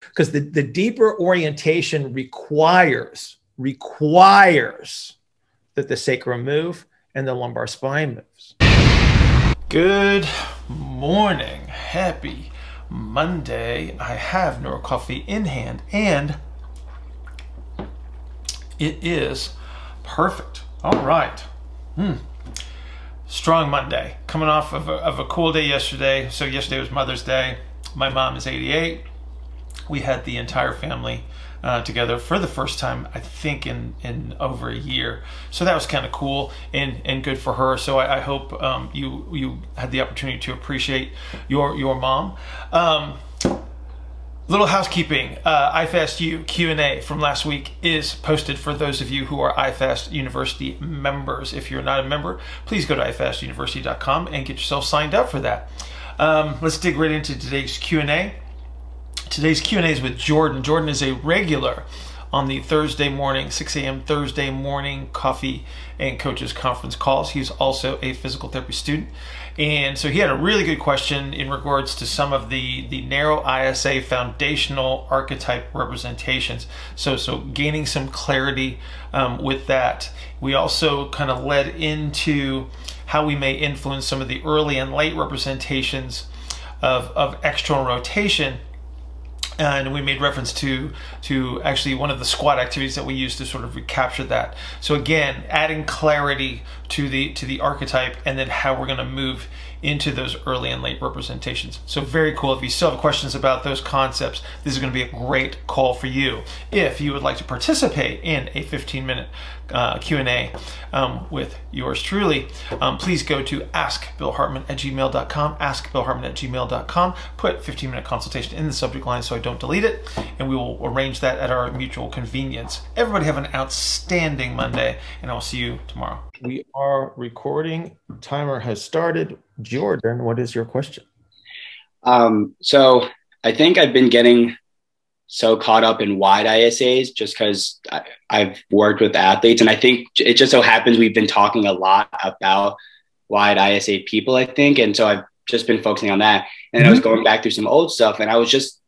because the, the deeper orientation requires requires that the sacrum move and the lumbar spine moves. Good morning. Happy Monday. I have NeuroCoffee in hand and it is perfect. All right. Hmm. Strong Monday. Coming off of a, of a cool day yesterday. So, yesterday was Mother's Day. My mom is 88. We had the entire family uh, together for the first time, I think, in, in over a year. So that was kind of cool and, and good for her. So I, I hope um, you you had the opportunity to appreciate your your mom. Um, little housekeeping. Uh, IFAST Q&A from last week is posted for those of you who are IFAST University members. If you're not a member, please go to ifastuniversity.com and get yourself signed up for that. Um, let's dig right into today's Q&A. Today's Q&A is with Jordan. Jordan is a regular on the Thursday morning, 6 a.m. Thursday morning coffee and coaches conference calls. He's also a physical therapy student. And so he had a really good question in regards to some of the, the narrow ISA foundational archetype representations. So, so gaining some clarity um, with that. We also kind of led into how we may influence some of the early and late representations of, of external rotation and we made reference to to actually one of the squat activities that we used to sort of recapture that. So again, adding clarity to the to the archetype and then how we're going to move into those early and late representations. So very cool. If you still have questions about those concepts, this is going to be a great call for you. If you would like to participate in a 15 minute uh, Q&A um, with yours truly, um, please go to askbillhartman at gmail.com, askbillhartman at gmail.com, put 15 minute consultation in the subject line so I don't delete it, and we will arrange that at our mutual convenience. Everybody have an outstanding Monday, and I'll see you tomorrow. We are recording. Timer has started. Jordan, what is your question? Um, so I think I've been getting so caught up in wide ISAs just because I've worked with athletes. And I think it just so happens we've been talking a lot about wide ISA people, I think. And so I've just been focusing on that. And mm-hmm. I was mm-hmm. going back through some old stuff and I was just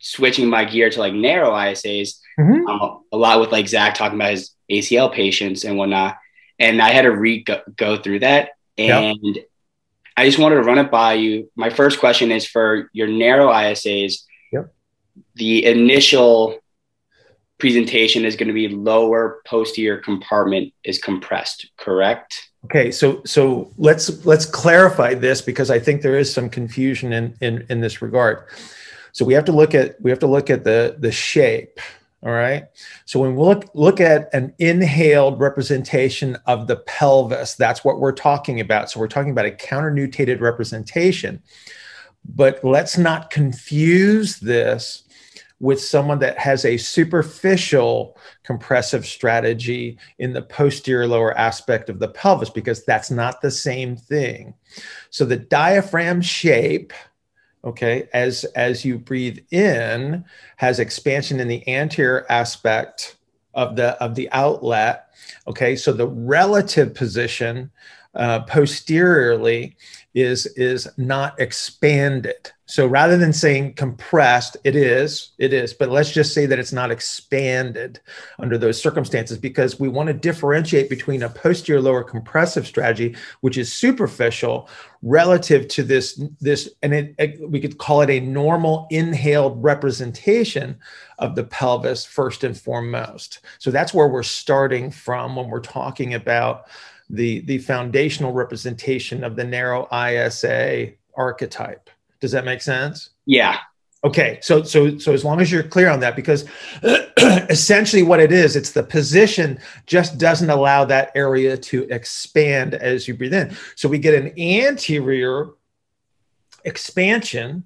switching my gear to like narrow ISAs mm-hmm. um, a lot with like Zach talking about his ACL patients and whatnot. And I had to re go through that. And yep. I just wanted to run it by you. My first question is for your narrow ISAs Yep. the initial presentation is going to be lower posterior compartment is compressed, correct? Okay, so so let's let's clarify this because I think there is some confusion in in, in this regard. So we have to look at we have to look at the the shape. All right. So when we look look at an inhaled representation of the pelvis, that's what we're talking about. So we're talking about a counternutated representation. But let's not confuse this with someone that has a superficial compressive strategy in the posterior lower aspect of the pelvis because that's not the same thing. So the diaphragm shape okay as as you breathe in has expansion in the anterior aspect of the of the outlet okay? So the relative position uh, posteriorly is is not expanded. So rather than saying compressed it is it is but let's just say that it's not expanded under those circumstances because we want to differentiate between a posterior lower compressive strategy which is superficial relative to this this and it, it, we could call it a normal inhaled representation of the pelvis first and foremost. So that's where we're starting from when we're talking about the the foundational representation of the narrow ISA archetype. Does that make sense? Yeah. Okay. So so so as long as you're clear on that because essentially what it is it's the position just doesn't allow that area to expand as you breathe in. So we get an anterior expansion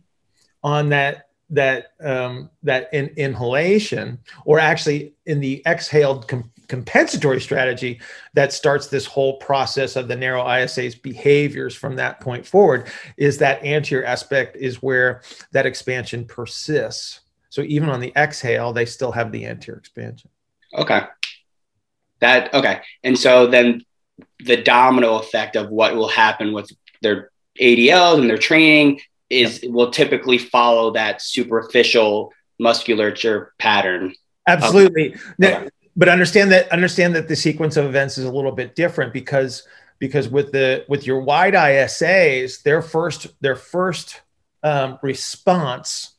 on that that um, that in, inhalation, or actually in the exhaled com- compensatory strategy that starts this whole process of the narrow ISA's behaviors from that point forward, is that anterior aspect is where that expansion persists. So even on the exhale, they still have the anterior expansion. Okay. That okay. And so then the domino effect of what will happen with their ADLs and their training is yep. will typically follow that superficial musculature pattern. Absolutely. Now, but understand that understand that the sequence of events is a little bit different because because with the with your wide ISAs, their first their first um, response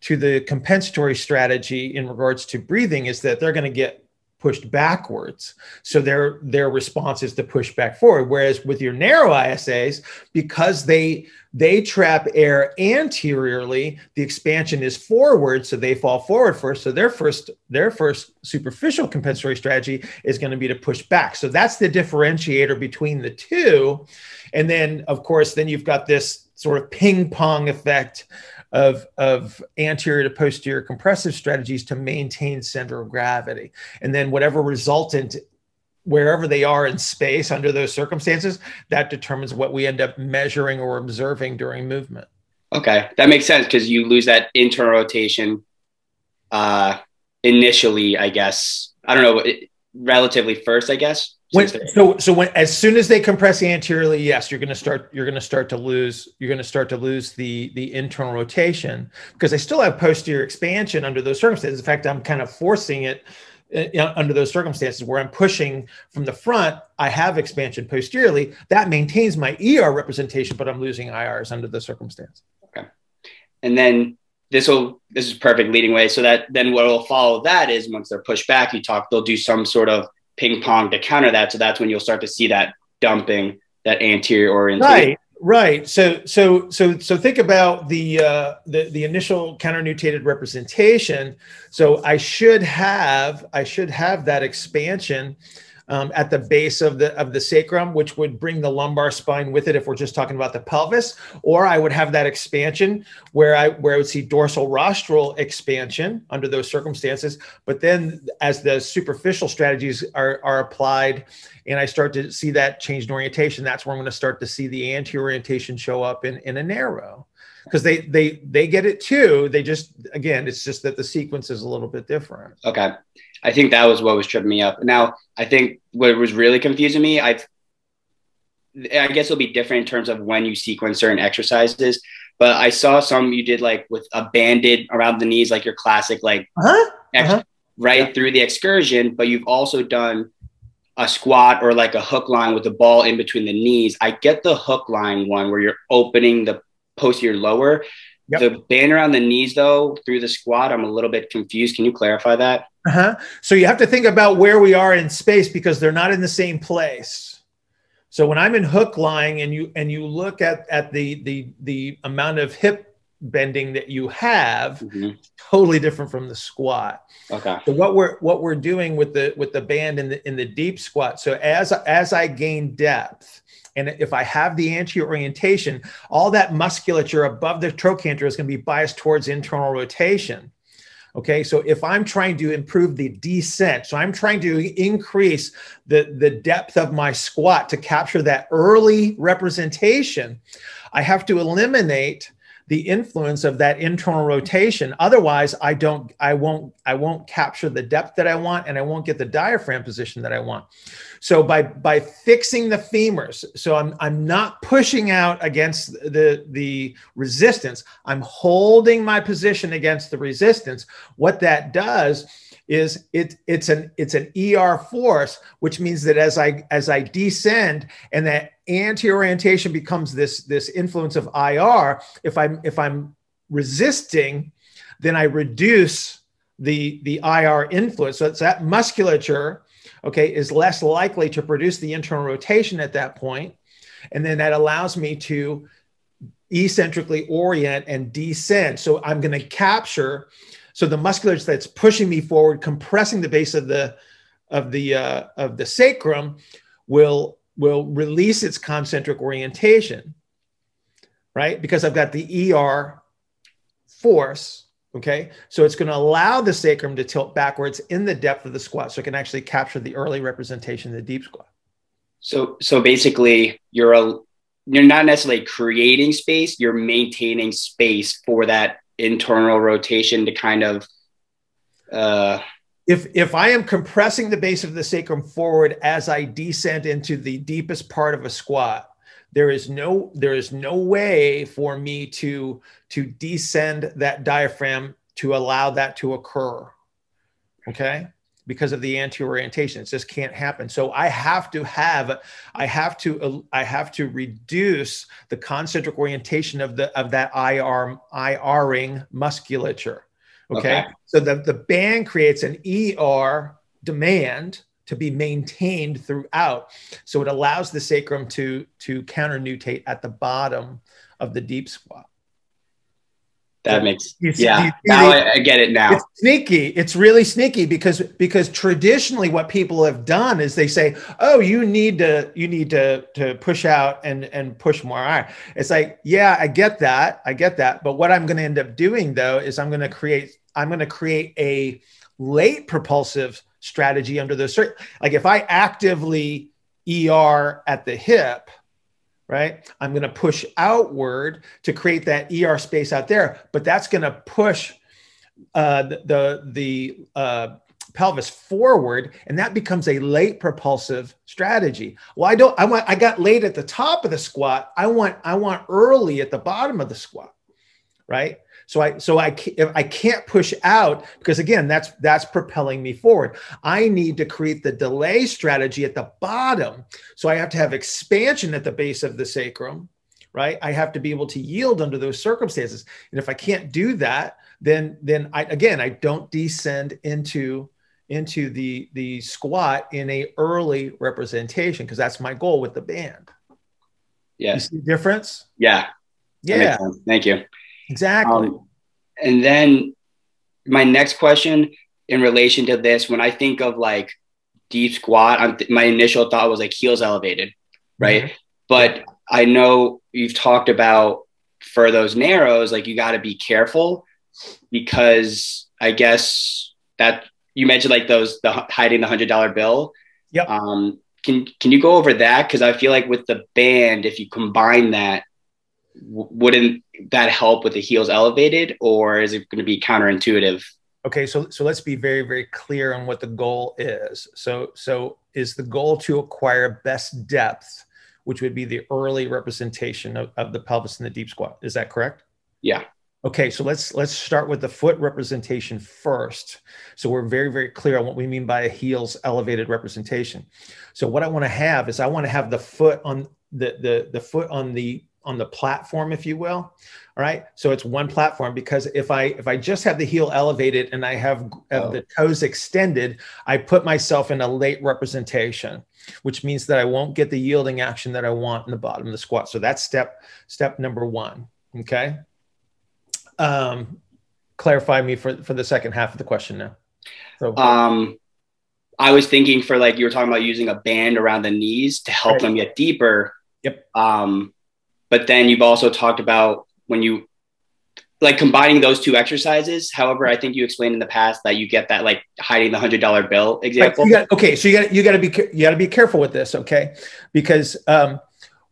to the compensatory strategy in regards to breathing is that they're going to get pushed backwards. So their their response is to push back forward. Whereas with your narrow ISAs, because they they trap air anteriorly, the expansion is forward, so they fall forward first. So their first their first superficial compensatory strategy is going to be to push back. So that's the differentiator between the two. And then of course, then you've got this sort of ping pong effect of, of anterior to posterior compressive strategies to maintain center of gravity. And then whatever resultant wherever they are in space under those circumstances, that determines what we end up measuring or observing during movement. Okay, that makes sense because you lose that internal rotation uh, initially, I guess. I don't know, relatively first, I guess. When, so so when as soon as they compress anteriorly, yes, you're going to start you're going to start to lose you're going to start to lose the the internal rotation because I still have posterior expansion under those circumstances. In fact, I'm kind of forcing it uh, under those circumstances where I'm pushing from the front. I have expansion posteriorly that maintains my ER representation, but I'm losing IRs under the circumstance. Okay, and then this will this is perfect leading way. So that then what will follow that is once they're pushed back, you talk they'll do some sort of ping pong to counter that. So that's when you'll start to see that dumping, that anterior orientation. Right. Right. So so so so think about the uh, the the initial counternutated representation. So I should have I should have that expansion um, at the base of the of the sacrum, which would bring the lumbar spine with it if we're just talking about the pelvis, or I would have that expansion where I where I would see dorsal rostral expansion under those circumstances. But then as the superficial strategies are, are applied and I start to see that change in orientation, that's where I'm going to start to see the anti orientation show up in, in a narrow because they they they get it too. They just again, it's just that the sequence is a little bit different. Okay. I think that was what was tripping me up. Now, I think what was really confusing me, I've, I guess it'll be different in terms of when you sequence certain exercises. But I saw some you did like with a banded around the knees, like your classic, like uh-huh. Ex- uh-huh. right yeah. through the excursion. But you've also done a squat or like a hook lying with the ball in between the knees. I get the hook lying one where you're opening the posterior lower. Yep. The band around the knees, though, through the squat, I'm a little bit confused. Can you clarify that? Uh-huh. So you have to think about where we are in space because they're not in the same place. So when I'm in hook lying and you and you look at at the the the amount of hip bending that you have, mm-hmm. totally different from the squat. Okay. So what we're what we're doing with the with the band in the in the deep squat. So as as I gain depth, and if I have the anterior orientation, all that musculature above the trochanter is going to be biased towards internal rotation. Okay, so if I'm trying to improve the descent, so I'm trying to increase the, the depth of my squat to capture that early representation, I have to eliminate the influence of that internal rotation. Otherwise i don't i won't i won't capture the depth that i want and i won't get the diaphragm position that i want so by by fixing the femurs so i'm i'm not pushing out against the the resistance i'm holding my position against the resistance what that does is it it's an it's an ER force, which means that as I as I descend and that anti-orientation becomes this this influence of IR, if I'm if I'm resisting, then I reduce the the IR influence. So it's that musculature, okay, is less likely to produce the internal rotation at that point, and then that allows me to eccentrically orient and descend. So I'm going to capture so the musculature that's pushing me forward, compressing the base of the of the uh, of the sacrum, will will release its concentric orientation, right? Because I've got the ER force. Okay, so it's going to allow the sacrum to tilt backwards in the depth of the squat, so it can actually capture the early representation of the deep squat. So, so basically, you're a you're not necessarily creating space; you're maintaining space for that internal rotation to kind of uh, if if I am compressing the base of the sacrum forward as I descend into the deepest part of a squat, there is no there is no way for me to to descend that diaphragm to allow that to occur. Okay because of the anti-orientation. It just can't happen. So I have to have, I have to, I have to reduce the concentric orientation of the of that IR IRing musculature. Okay? okay. So the, the band creates an ER demand to be maintained throughout. So it allows the sacrum to to counter nutate at the bottom of the deep squat. That makes you see, yeah. now I, I, get it now. It's sneaky. It's really sneaky because because traditionally what people have done is they say, "Oh, you need to you need to to push out and and push more iron." It's like, yeah, I get that, I get that. But what I'm going to end up doing though is I'm going to create I'm going to create a late propulsive strategy under those like if I actively ER at the hip right? I'm going to push outward to create that ER space out there, but that's going to push uh, the the, the uh, pelvis forward, and that becomes a late propulsive strategy. Well, I don't. I want. I got late at the top of the squat. I want. I want early at the bottom of the squat, right? So I so I I can't push out because again that's that's propelling me forward. I need to create the delay strategy at the bottom. So I have to have expansion at the base of the sacrum, right? I have to be able to yield under those circumstances. And if I can't do that, then then I again I don't descend into into the the squat in a early representation because that's my goal with the band. Yeah. You see the difference? Yeah. Yeah. Thank you. Exactly. Um, and then my next question in relation to this, when I think of like deep squat, th- my initial thought was like heels elevated, right? Mm-hmm. But I know you've talked about for those narrows, like you got to be careful because I guess that you mentioned like those the hiding the hundred dollar bill. Yep. Um, can can you go over that? Because I feel like with the band, if you combine that, wouldn't that help with the heels elevated or is it going to be counterintuitive? Okay so so let's be very very clear on what the goal is. So so is the goal to acquire best depth which would be the early representation of, of the pelvis in the deep squat. Is that correct? Yeah. Okay so let's let's start with the foot representation first. So we're very very clear on what we mean by a heels elevated representation. So what i want to have is i want to have the foot on the the the foot on the on the platform if you will. All right? So it's one platform because if i if i just have the heel elevated and i have oh. the toes extended i put myself in a late representation which means that i won't get the yielding action that i want in the bottom of the squat. So that's step step number one okay? Um clarify me for for the second half of the question now. So um i was thinking for like you were talking about using a band around the knees to help right. them get deeper. Yep. Um but then you've also talked about when you like combining those two exercises. However, I think you explained in the past that you get that like hiding the hundred dollar bill example. Right. Got, okay, so you got you got to be you got to be careful with this, okay? Because um,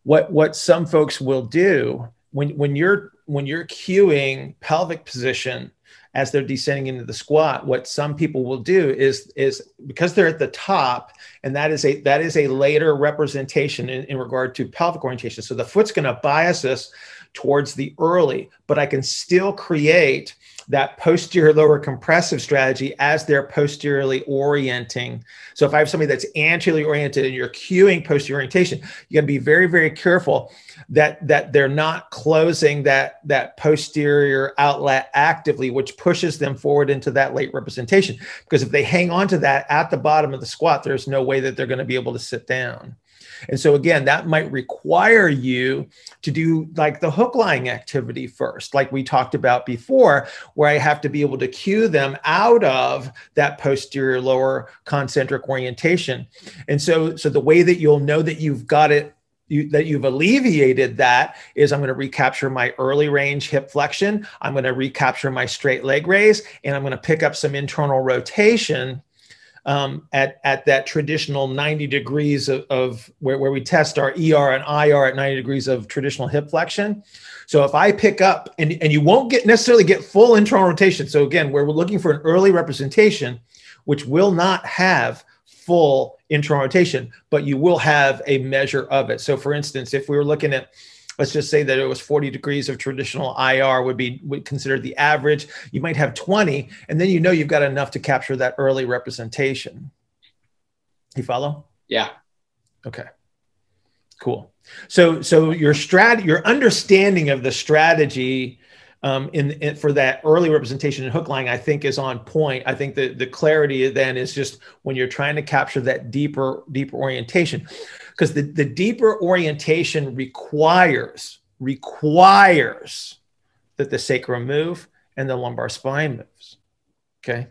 what what some folks will do when when you're when you're cueing pelvic position as they're descending into the squat what some people will do is is because they're at the top and that is a that is a later representation in, in regard to pelvic orientation. So the foot's going to bias us towards the early but i can still create that posterior lower compressive strategy as they're posteriorly orienting. So if I have somebody that's anteriorly oriented and you're cueing posterior orientation, you got to be very, very careful that that they're not closing that that posterior outlet actively, which pushes them forward into that late representation. Because if they hang on to that at the bottom of the squat, there's no way that they're going to be able to sit down. And so, again, that might require you to do like the hook lying activity first, like we talked about before, where I have to be able to cue them out of that posterior lower concentric orientation. And so, so the way that you'll know that you've got it you, that you've alleviated that is I'm going to recapture my early range hip flexion. I'm going to recapture my straight leg raise, and I'm going to pick up some internal rotation um, at, at that traditional 90 degrees of, of where, where we test our ER and IR at 90 degrees of traditional hip flexion. So if I pick up and, and you won't get necessarily get full internal rotation. So again, where we're looking for an early representation, which will not have full internal rotation, but you will have a measure of it. So for instance, if we were looking at let's just say that it was 40 degrees of traditional IR would be would consider the average. You might have 20, and then you know you've got enough to capture that early representation. You follow? Yeah. Okay. Cool. So so your strat your understanding of the strategy um, in, in, for that early representation and hook lying, I think is on point. I think the the clarity then is just when you're trying to capture that deeper deeper orientation, because the the deeper orientation requires requires that the sacrum move and the lumbar spine moves. Okay.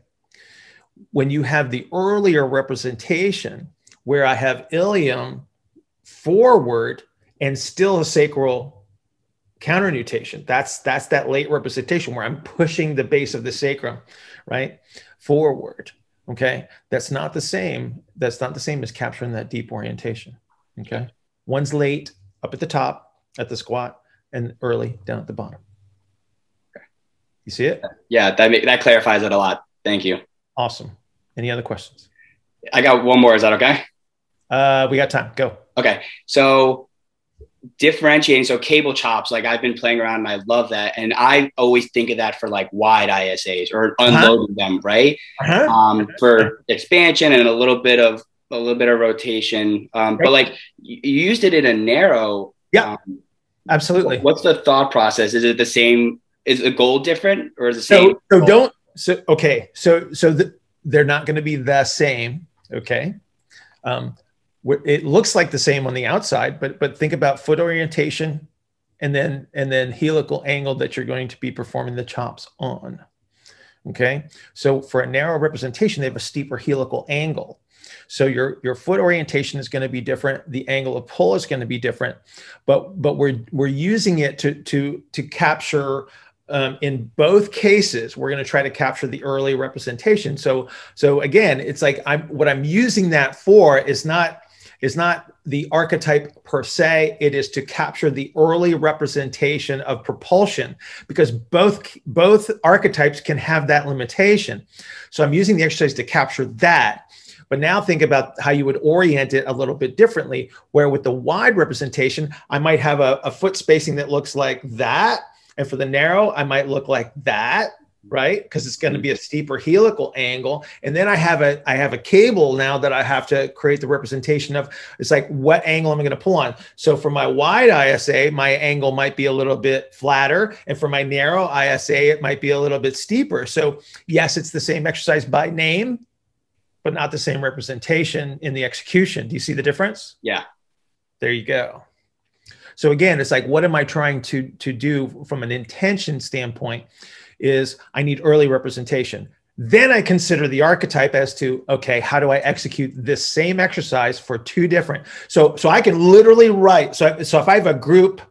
When you have the earlier representation where I have ilium forward and still a sacral counter nutation. That's that's that late representation where I'm pushing the base of the sacrum, right, forward. Okay, that's not the same. That's not the same as capturing that deep orientation. Okay, one's late up at the top at the squat and early down at the bottom. Okay, you see it? Yeah, that that clarifies it a lot. Thank you. Awesome. Any other questions? I got one more. Is that okay? Uh, we got time. Go. Okay, so differentiating so cable chops like i've been playing around and i love that and i always think of that for like wide isas or uh-huh. unloading uh-huh. them right uh-huh. um, for expansion and a little bit of a little bit of rotation um, right. but like you used it in a narrow yeah um, absolutely what's the thought process is it the same is the goal different or is the same so, so don't so okay so so the, they're not going to be the same okay um, it looks like the same on the outside, but but think about foot orientation and then and then helical angle that you're going to be performing the chops on. Okay, so for a narrow representation, they have a steeper helical angle. So your your foot orientation is going to be different. The angle of pull is going to be different, but but we're we're using it to to to capture um, in both cases we're going to try to capture the early representation. So so again it's like i'm what i'm using that for is not is not the archetype per se. It is to capture the early representation of propulsion because both both archetypes can have that limitation. So i'm using the exercise to capture that but now think about how you would orient it a little bit differently where with the wide representation i might have a, a foot spacing that looks like that. And for the narrow i might look like that right? Because it's going to be a steeper helical angle. And then i have a i have a cable now that i have to create the representation of it's like what angle am i going to pull on? So for my wide isa my angle might be a little bit flatter. And for my narrow isa it might be a little bit steeper. So yes it's the same exercise by name but not the same representation in the execution do you see the difference yeah there you go so again it's like what am i trying to to do from an intention standpoint is I need early representation. Then I consider the archetype as to okay, how do I execute this same exercise for two different? So so I can literally write. So so if I have a group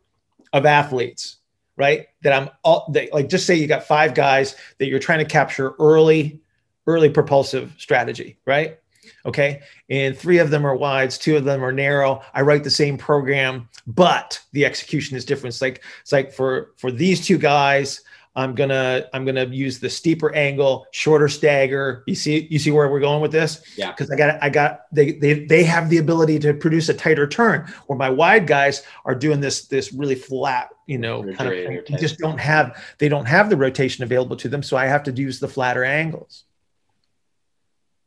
of athletes, right, that I'm all that, like just say you got five guys that you're trying to capture early early propulsive strategy, right? Okay. And three of them are wides, two of them are narrow. I write the same program, but the execution is different. It's like, it's like for for these two guys, I'm gonna I'm gonna use the steeper angle, shorter stagger. You see you see where we're going with this? Yeah. Because I got I got they they they have the ability to produce a tighter turn. Where my wide guys are doing this this really flat, you know, kind of thing. just don't have they don't have the rotation available to them. So I have to use the flatter angles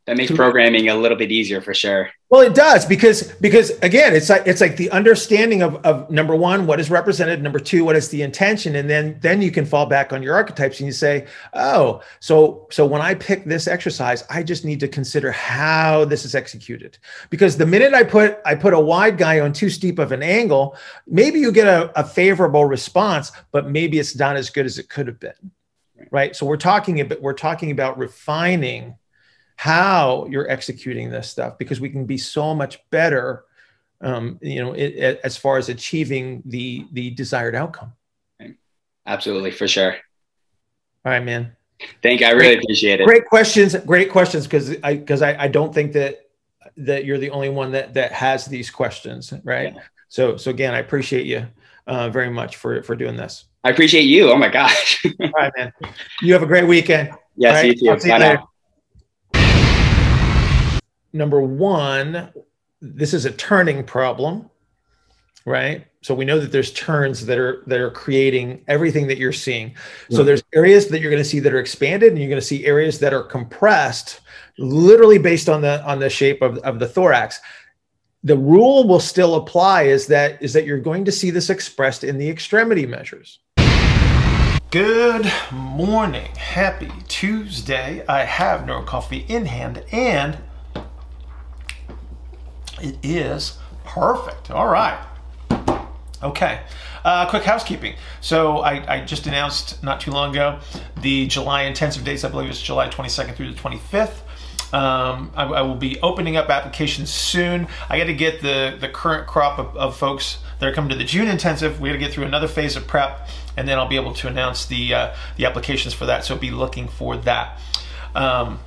that makes programming a little bit easier for sure. Well it does because because again it's like it's like the understanding of, of number one what is represented number two what is the intention and then then you can fall back on your archetypes and you say oh so so when i pick this exercise i just need to consider how this is executed. Because the minute i put i put a wide guy on too steep of an angle maybe you get a, a favorable response but maybe it's not as good as it could have been. Right. So we're talking about we're talking about refining how you're executing this stuff because we can be so much better um, you know it, it, as far as achieving the the desired outcome. Absolutely for sure. All right man. Thank you i really great, appreciate it. Great questions great questions because i because I, I don't think that that you're the only one that that has these questions right? Yeah. so so again i appreciate you uh, very much for for doing this. I appreciate you. Oh my gosh. All right man. You have a great weekend. Yes right? you too. Bye now number one, this is a turning problem, right? So we know that there's turns that are that are creating everything that you're seeing. So there's areas that you're going to see that are expanded, and you're going to see areas that are compressed, literally based on the on the shape of, of the thorax. The rule will still apply is that is that you're going to see this expressed in the extremity measures. Good morning. Happy Tuesday. I have Neuro Coffee in hand and it is perfect. All right. Okay. Uh, quick housekeeping. So I, I, just announced not too long ago the July intensive dates. I believe it's July 22nd through the 25th. Um, I, I, will be opening up applications soon. I got to get the, the current crop of, of, folks that are coming to the June intensive. We got to get through another phase of prep, and then I'll be able to announce the uh, the applications for that. So be looking for that. Um,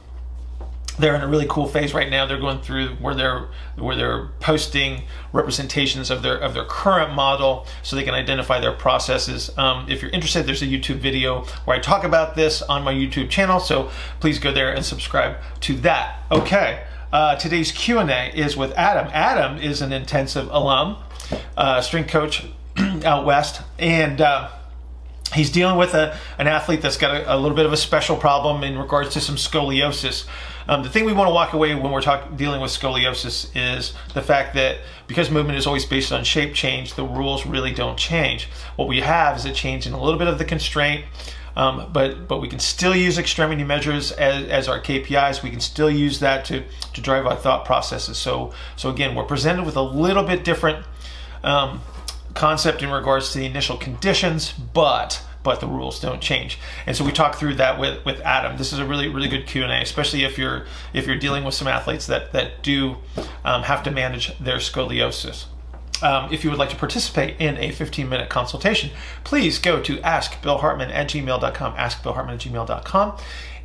they're in a really cool phase right now. They're going through where they're where they're posting representations of their of their current model, so they can identify their processes. Um, if you're interested, there's a YouTube video where I talk about this on my YouTube channel. So please go there and subscribe to that. Okay, uh, today's Q and A is with Adam. Adam is an intensive alum, uh, strength coach out west, and. Uh, he's dealing with a, an athlete that's got a, a, little bit of a special problem in regards to some scoliosis. Um, the thing we want to walk away when we're talking dealing with scoliosis is the fact that because movement is always based on shape change, the rules really don't change. What we have is a change in a little bit of the constraint, um, but but we can still use extremity measures as, as our KPIs. We can still use that to to drive our thought processes. So so again, we're presented with a little bit different. Um, concept in regards to the initial conditions, but but the rules don't change. And so we talk through that with, with Adam. This is a really really good Q and A, especially if you're if you're dealing with some athletes that that do um, have to manage their scoliosis. Um, if you would like to participate in a 15 minute consultation, please go to askbillhartman at gmail.com, askbillhartman at gmail.com,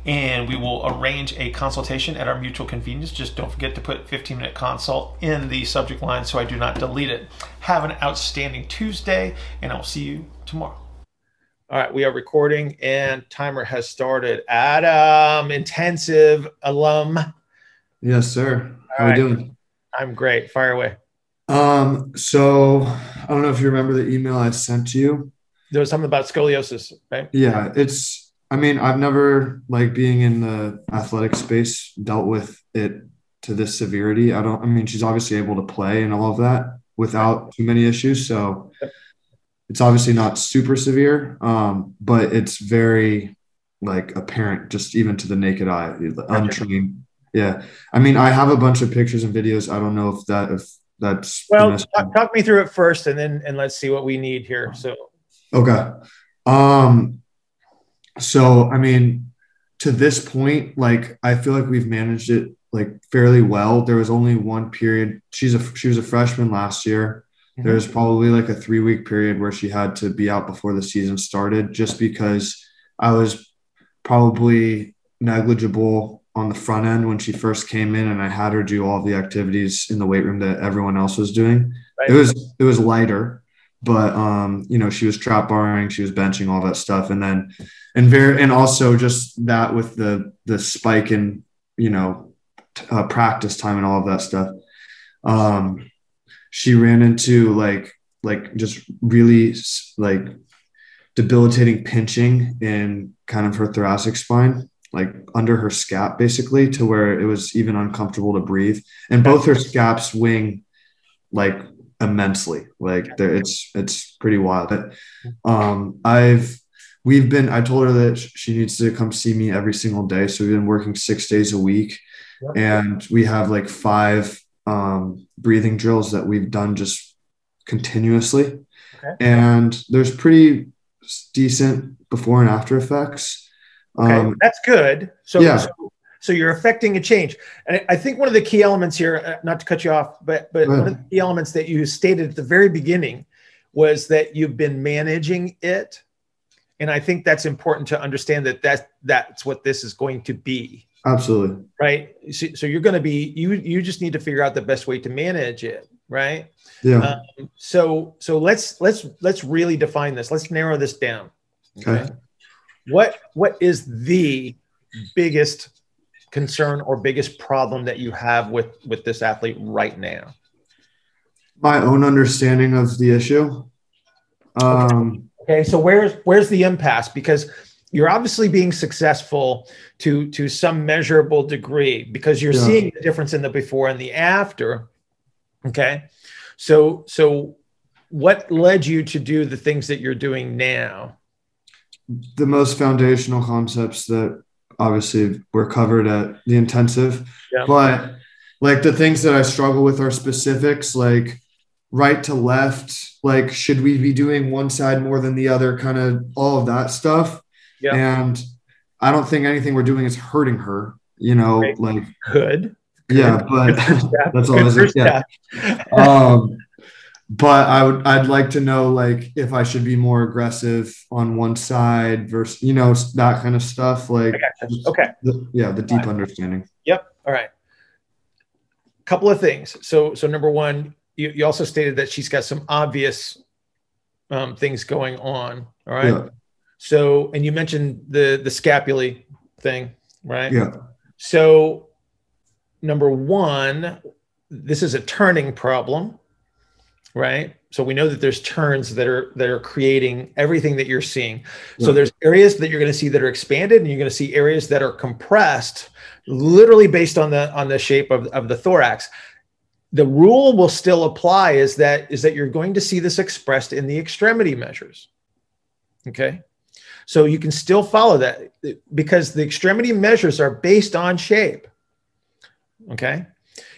and we will arrange a consultation at our mutual convenience. Just don't forget to put 15 minute consult in the subject line so I do not delete it. Have an outstanding Tuesday, and I'll see you tomorrow. All right, we are recording and timer has started. Adam, intensive alum. Yes, sir. How are you doing? I'm great. Fire away. Um, so I don't know if you remember the email I sent to you. There was something about scoliosis, right? Yeah, it's I mean, I've never like being in the athletic space dealt with it to this severity. I don't I mean, she's obviously able to play and all of that without too many issues. So it's obviously not super severe, um, but it's very like apparent just even to the naked eye, untrained. Yeah. I mean, I have a bunch of pictures and videos. I don't know if that, if that's well, talk, talk, me through it first and then, and let's see what we need here. So, okay. Um, so, I mean, to this point, like, I feel like we've managed it like fairly well. There was only one period. She's a, she was a freshman last year Mm-hmm. There's probably like a three week period where she had to be out before the season started just because I was probably negligible on the front end when she first came in and I had her do all the activities in the weight room that everyone else was doing. Right. It was it was lighter, but um, you know, she was trap barring, she was benching, all that stuff. And then and very and also just that with the the spike in, you know, uh, practice time and all of that stuff. Um, she ran into like like just really like debilitating pinching in kind of her thoracic spine like under her scap basically to where it was even uncomfortable to breathe. And both her scaps wing like immensely. Like it's it's pretty wild. But um i've we've been i told her that she needs to come see me every single day. So we've been working six days a week. And we have like five um, breathing drills that we've done just continuously. Okay. And there's pretty decent before and after effects. Okay, um, that's good. So, yeah. So, so, you're affecting a change. And I think one of the key elements here, uh, not to cut you off, but, but one of the key elements that you stated at the very beginning was that you've been managing it. And I think that's important to understand that that that's what this is going to be. Absolutely. Right. So, so you're going to be you you just need to figure out the best way to manage it, right? Yeah. Um, so so let's let's let's really define this. Let's narrow this down. Okay. okay. What what is the biggest concern or biggest problem that you have with with this athlete right now? my own understanding of the issue. Um, okay, so where's where's the impasse? Because you're obviously being successful to to some measurable degree because you're yeah. seeing the difference in the before and the after. Okay, so so what led you to do the things that you're doing now? The most foundational concepts that obviously were covered at the intensive, yeah. but like the things that I struggle with are specifics like right to left, like should we be doing one side more than the other, kind of all of that stuff. Yeah. And I don't think anything we're doing is hurting her, you know, Great. like good. Yeah, but that's all. Good yeah. um, but I would I'd like to know like if I should be more aggressive on one side versus you know that kind of stuff like okay the, yeah the deep understanding yep all right couple of things so so number one you, you also stated that she's got some obvious um, things going on all right yeah. So and you mentioned the the scapulae thing right yeah so number one this is a turning problem right? So we know that there's turns that are that are creating everything that you're seeing. So there's areas that you're going to see that are expanded, and you're going to see areas that are compressed, literally based on the on the shape of, of the thorax. The rule will still apply is that is that you're going to see this expressed in the extremity measures. Okay. So you can still follow that because the extremity measures are based on shape. Okay.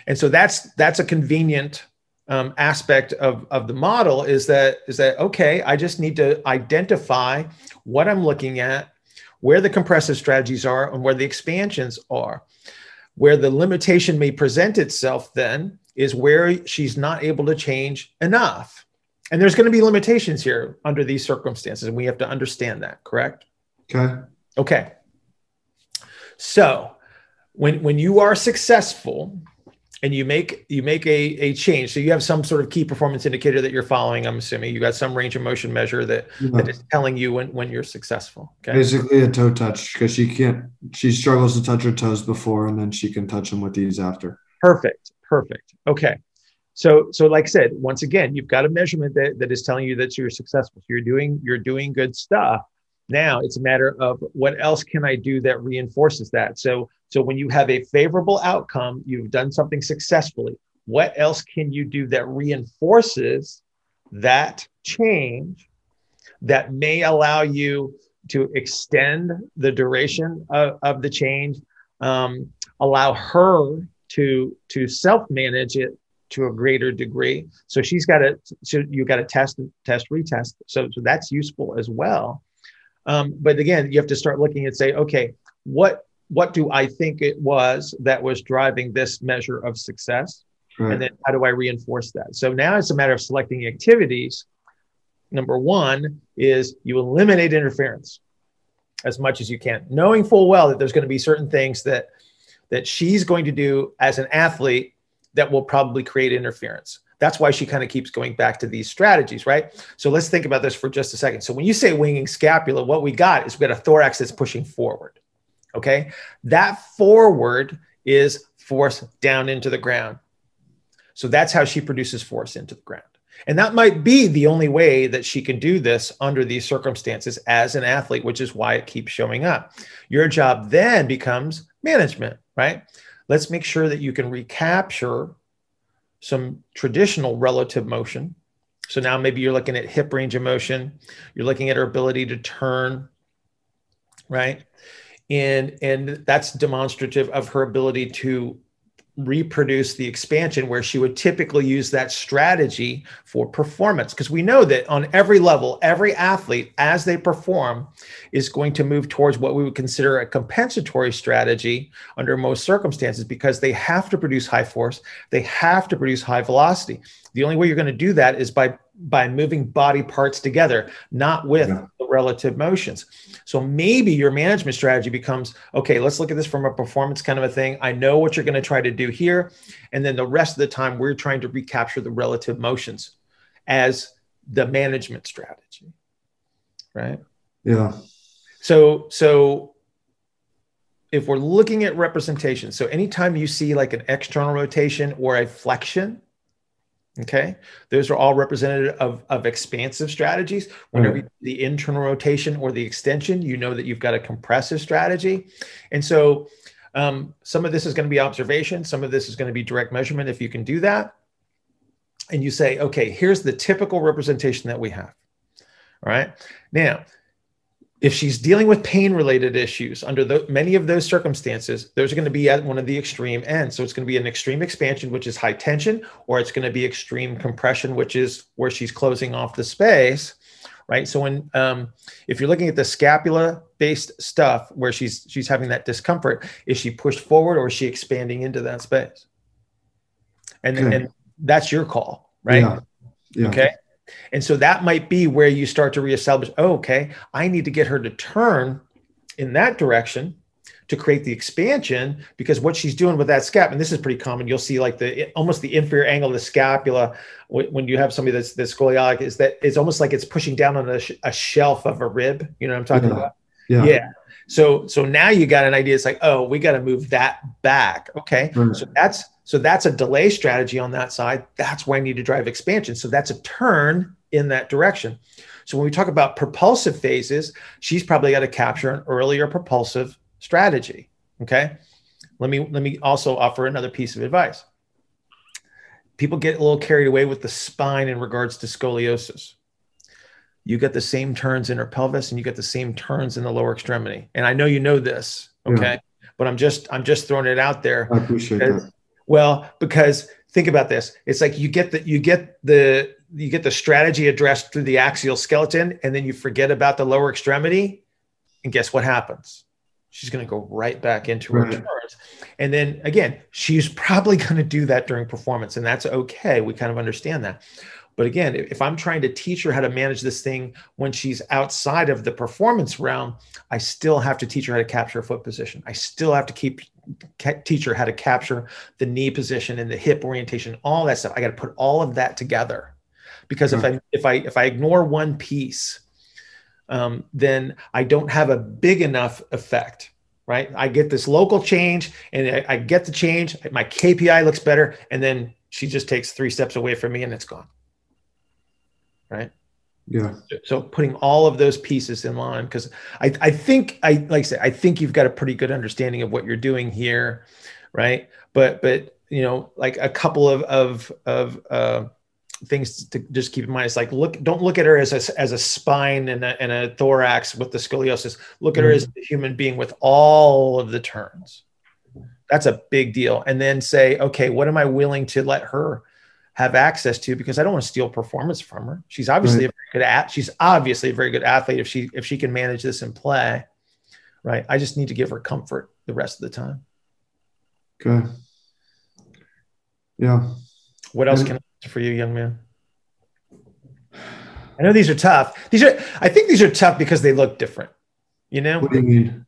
And so that's that's a convenient um, aspect of, of the model is that is that okay i just need to identify what i'm looking at where the compressive strategies are and where the expansions are where the limitation may present itself then is where she's not able to change enough and there's going to be limitations here under these circumstances and we have to understand that correct? Okay. Okay. So when when you are successful and you make you make a, a change so you have some sort of key performance indicator that you're following i'm assuming you got some range of motion measure that, yeah. that is telling you when, when you're successful okay? Basically a toe touch because she can't she struggles to touch her toes before and then she can touch them with these after. Perfect perfect. Okay so so like i said once again you've got a measurement that, that is telling you that you're successful. You're doing you're doing good stuff. Now it's a matter of what else can i do that reinforces that? So so when you have a favorable outcome, you've done something successfully. What else can you do that reinforces that change that may allow you to extend the duration of, of the change, um, allow her to to self manage it to a greater degree. So she's got to so you got to test test retest. So so that's useful as well. Um, but again, you have to start looking and say, okay, what what do I think it was that was driving this measure of success? Right. And then how do I reinforce that? So now it's a matter of selecting activities. Number one is you eliminate interference as much as you can, knowing full well that there's going to be certain things that that she's going to do as an athlete that will probably create interference. That's why she kind of keeps going back to these strategies, right? So let's think about this for just a second. So when you say winging scapula, what we got is we got a thorax that's pushing forward. Okay. That forward is force down into the ground. So that's how she produces force into the ground. And that might be the only way that she can do this under these circumstances as an athlete, which is why it keeps showing up. Your job then becomes management, right? Let's make sure that you can recapture some traditional relative motion. So now maybe you're looking at hip range of motion, you're looking at her ability to turn, right? and and that's demonstrative of her ability to reproduce the expansion where she would typically use that strategy for performance. Because we know that on every level every athlete as they perform is going to move towards what we would consider a compensatory strategy under most circumstances because they have to produce high force they have to produce high velocity. The only way you're going to do that is by by moving body parts together, not with yeah. the relative motions. So maybe your management strategy becomes okay, let's look at this from a performance kind of a thing. I know what you're going to try to do here. And then the rest of the time, we're trying to recapture the relative motions as the management strategy. Right. Yeah. So, so if we're looking at representation, so anytime you see like an external rotation or a flexion, Okay. Those are all representative of, of expansive strategies. Whenever Right. you do the internal rotation or the extension, you know that you've got a compressive strategy. And so um, some of this is going to be observation, some of this is going to be direct measurement if you can do that. And you say, okay, here's the typical representation that we have. All right. Now, if she's dealing with pain related issues under the, many of those circumstances, there's going to be at one of the extreme ends. So it's going to be an extreme expansion, which is high tension, or it's going to be extreme compression, which is where she's closing off the space. Right. So when um, if you're looking at the scapula based stuff where she's she's having that discomfort, is she pushed forward or is she expanding into that space? And, Okay. and that's your call, right? Yeah. Yeah. Okay. And so that might be where you start to reestablish, oh, okay, I need to get her to turn in that direction to create the expansion because what she's doing with that scap, and this is pretty common, you'll see like the almost the inferior angle of the scapula when you have somebody that's, that's scoliotic, is that it's almost like it's pushing down on a, sh- a shelf of a rib. You know what I'm talking Yeah. about? Yeah. yeah. So so now you got an idea. It's like, oh, we got to move that back. Okay. So that's so that's a delay strategy on that side. That's where I need to drive expansion. So that's a turn in that direction. So when we talk about propulsive phases, she's probably got to capture an earlier propulsive strategy. Okay. Let me let me also offer another piece of advice. People get a little carried away with the spine in regards to scoliosis you get the same turns in her pelvis and you get the same turns in the lower extremity. And I know you know this, okay? But I'm just I'm just throwing it out there. I appreciate that. Well, because think about this. It's like you get the you get the you get the strategy addressed through the axial skeleton and then you forget about the lower extremity and guess what happens? She's going to go right back into her Right. turns. And then again, she's probably going to do that during performance and that's okay. We kind of understand that. But again, if if I'm trying to teach her how to manage this thing when she's outside of the performance realm, I still have to teach her how to capture a foot position. I still have to keep ca- teach her how to capture the knee position and the hip orientation, all that stuff. I got to put all of that together because if I if I if I ignore one piece, um, then I don't have a big enough effect. Right? I get this local change, and I, I get the change. My KPI looks better, and then she just takes three steps away from me, and it's gone. Right? Yeah. so putting all of those pieces in line because I, I think i like i said i think you've got a pretty good understanding of what you're doing here right? But but you know like a couple of of of uh things to just keep in mind is like look don't look at her as a as a spine and a, and a thorax with the scoliosis. Look at her as a human being with all of the turns. That's a big deal. And then say okay what am i willing to let her have access to because I don't want to steal performance from her. She's obviously Right. a very good at she's obviously a very good athlete if she if she can manage this and play. Right. I just need to give her comfort the rest of the time. Okay. Yeah. What else can I do for you, young man? I know these are tough. These are I think these are tough because they look different. You know? What do you mean?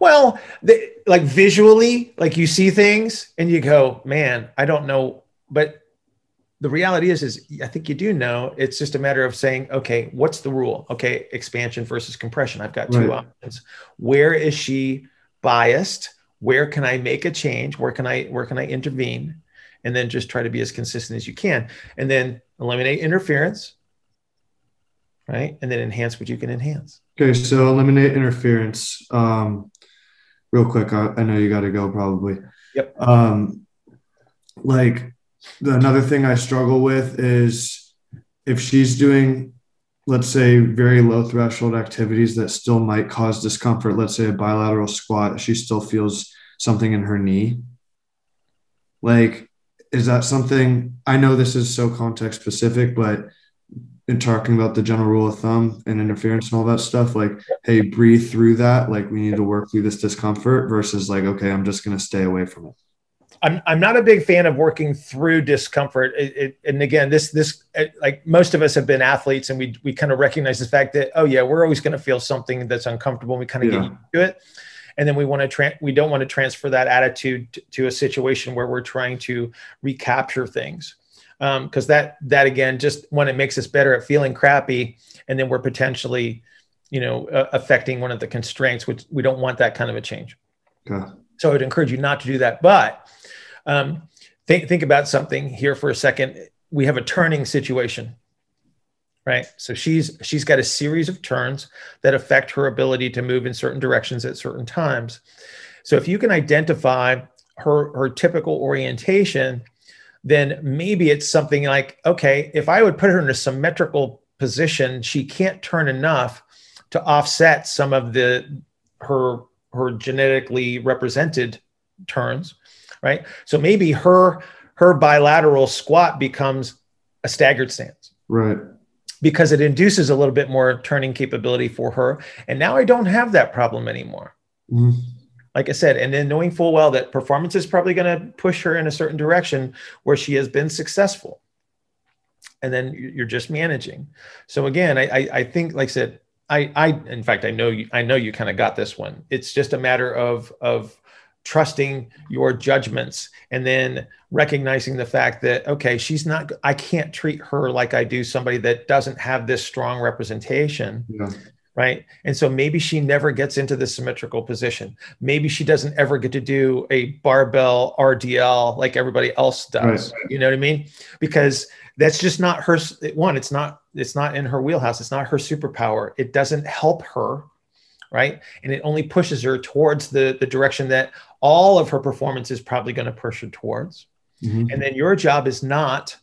Well, they, like visually, like you see things and you go, man, I don't know. But the reality is, is I think you do know. It's just a matter of saying, okay, what's the rule? Okay, expansion versus compression. I've got two Right. options. Where is she biased? Where can I make a change? Where can I where can I intervene? And then just try to be as consistent as you can. And then eliminate interference, right? And then enhance what you can enhance. Okay, so eliminate interference. Um, real quick, I, I know you got to go probably. Yep. Um, like another thing I struggle with is if she's doing, let's say, very low threshold activities that still might cause discomfort. Let's say a bilateral squat, she still feels something in her knee. Like, is that something? I know this is so context specific, but in talking about the general rule of thumb and interference and all that stuff, like, hey, breathe through that. Like, we need to work through this discomfort versus like, okay, I'm just going to stay away from it. I'm I'm not a big fan of working through discomfort. It, it, and again, this this it, like most of us have been athletes, and we we kind of recognize the fact that oh yeah, we're always going to feel something that's uncomfortable. And we kind of Yeah. get used to it, and then we want to tra- we don't want to transfer that attitude to, to a situation where we're trying to recapture things, because that that again just when it makes us better at feeling crappy, and then we're potentially, you know, uh, affecting one of the constraints, which we don't want that kind of a change. Okay. So I would encourage you not to do that. But um, think think about something here for a second. we have a turning situation right? So she's she's got a series of turns that affect her ability to move in certain directions at certain times. So if you can identify her her typical orientation then maybe it's something like okay if i would put her in a symmetrical position she can't turn enough to offset some of the her her genetically represented turns right so maybe her her bilateral squat becomes a staggered stance right because it induces a little bit more turning capability for her and now i don't have that problem anymore mm like I said, and then knowing full well that performance is probably going to push her in a certain direction where she has been successful. And then you're just managing. So again, I, I, I think, like I said, I, I, in fact, I know you, I know you kind of got this one. It's just a matter of, of trusting your judgments and then recognizing the fact that, okay, she's not, I can't treat her like I do somebody that doesn't have this strong representation. Yeah right? And so maybe she never gets into the symmetrical position. Maybe she doesn't ever get to do a barbell RDL like everybody else does. Right. You know what I mean? Because that's just not her one, it's not it's not in her wheelhouse. It's not her superpower. It doesn't help her, right? And it only pushes her towards the the direction that all of her performance is probably going to push her towards. Mm-hmm. And then your job is not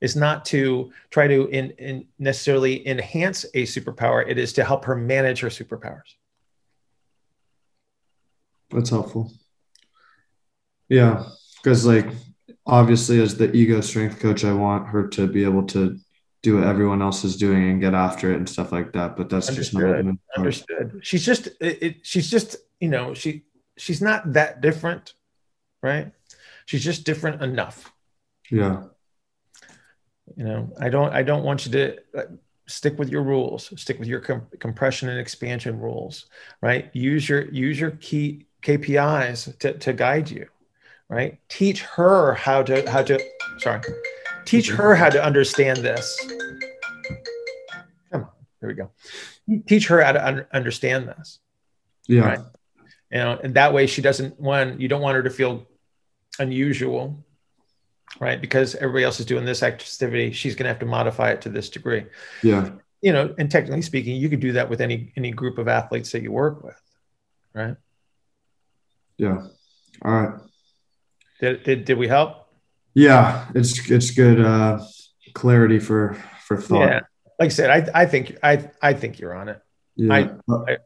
is not to try to in, in necessarily enhance a superpower it is to help her manage her superpowers that's helpful yeah because like obviously as the ego strength coach i want her to be able to do what everyone else is doing and get after it and stuff like that but that's understood. just not understood she's just it, it, she's just you know she she's not that different right? She's just different enough. Yeah. You know i don't i don't want you to uh, stick with your rules stick with your com- compression and expansion rules right? Use your use your key kpis to, to guide you right? Teach her how to how to sorry teach her how to understand this. Come on there we go. Teach her how to un- understand this. Yeah. Right? You know and that way she doesn't one you don't want her to feel unusual right? Because everybody else is doing this activity, she's going to have to modify it to this degree. Yeah. You know, and technically speaking, you could do that with any any group of athletes that you work with, right? Yeah. All right. Did did, did we help? Yeah, it's it's good uh, clarity for for thought. Yeah. Like I said, I I think I I think you're on it. Yeah. I, I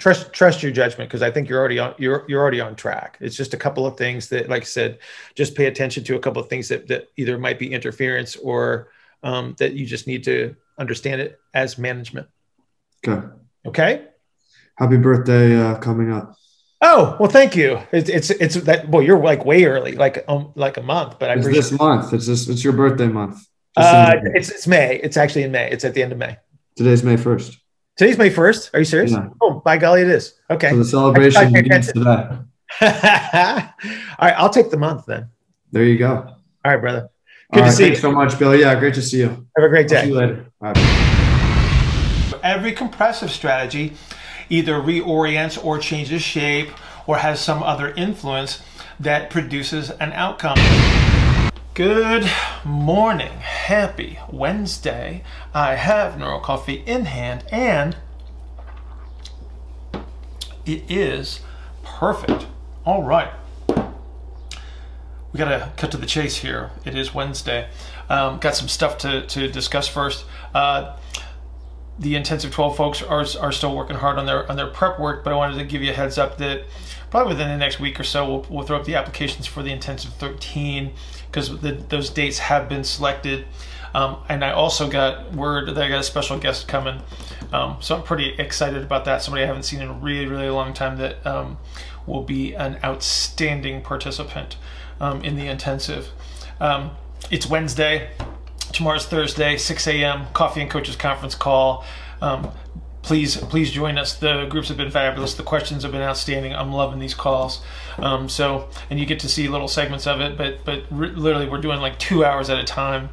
trust trust your judgment because I think you're already on you're you're already on track. It's just a couple of things that, like I said, just pay attention to a couple of things that that either might be interference or um, that you just need to understand it as management. Okay. Okay. Happy birthday uh, coming up. Oh well, thank you. It's it's it's that. Well, you're like way early, like um like a month. But I it's this month. It's this. It's your birthday month. Uh, it's it's May. It's actually in May. It's at the end of May. Today's May first. Today's May 1st. Are you serious? Yeah. Oh, by golly, it is. Okay. So the celebration begins today. All right. I'll take the month then. There you go. All right, brother. Good All to right, see thanks you. so much, Bill. Yeah, great to see you. Have a great day. I'll see you later. Every compressive strategy either reorients or changes shape or has some other influence that produces an outcome. Good morning. Happy Wednesday. I have Neuro Coffee in hand and it is perfect. All right. We got to cut to the chase here. It is Wednesday. Um, got some stuff to, to discuss first. Uh, the intensive 12 folks are, are still working hard on their on their prep work, but I wanted to give you a heads up that probably within the next week or so we'll, we'll throw up the applications for the intensive 13 because those dates have been selected. Um, and I also got word that I got a special guest coming. Um, so I'm pretty excited about that. Somebody I haven't seen in a really, really long time that um, will be an outstanding participant um, in the intensive. Um, it's Wednesday. Tomorrow's Thursday, 6 a.m. Coffee and Coaches Conference call. Um, please please join us the groups have been fabulous the questions have been outstanding i'm loving these calls um, so and you get to see little segments of it but but literally we're doing like two hours at a time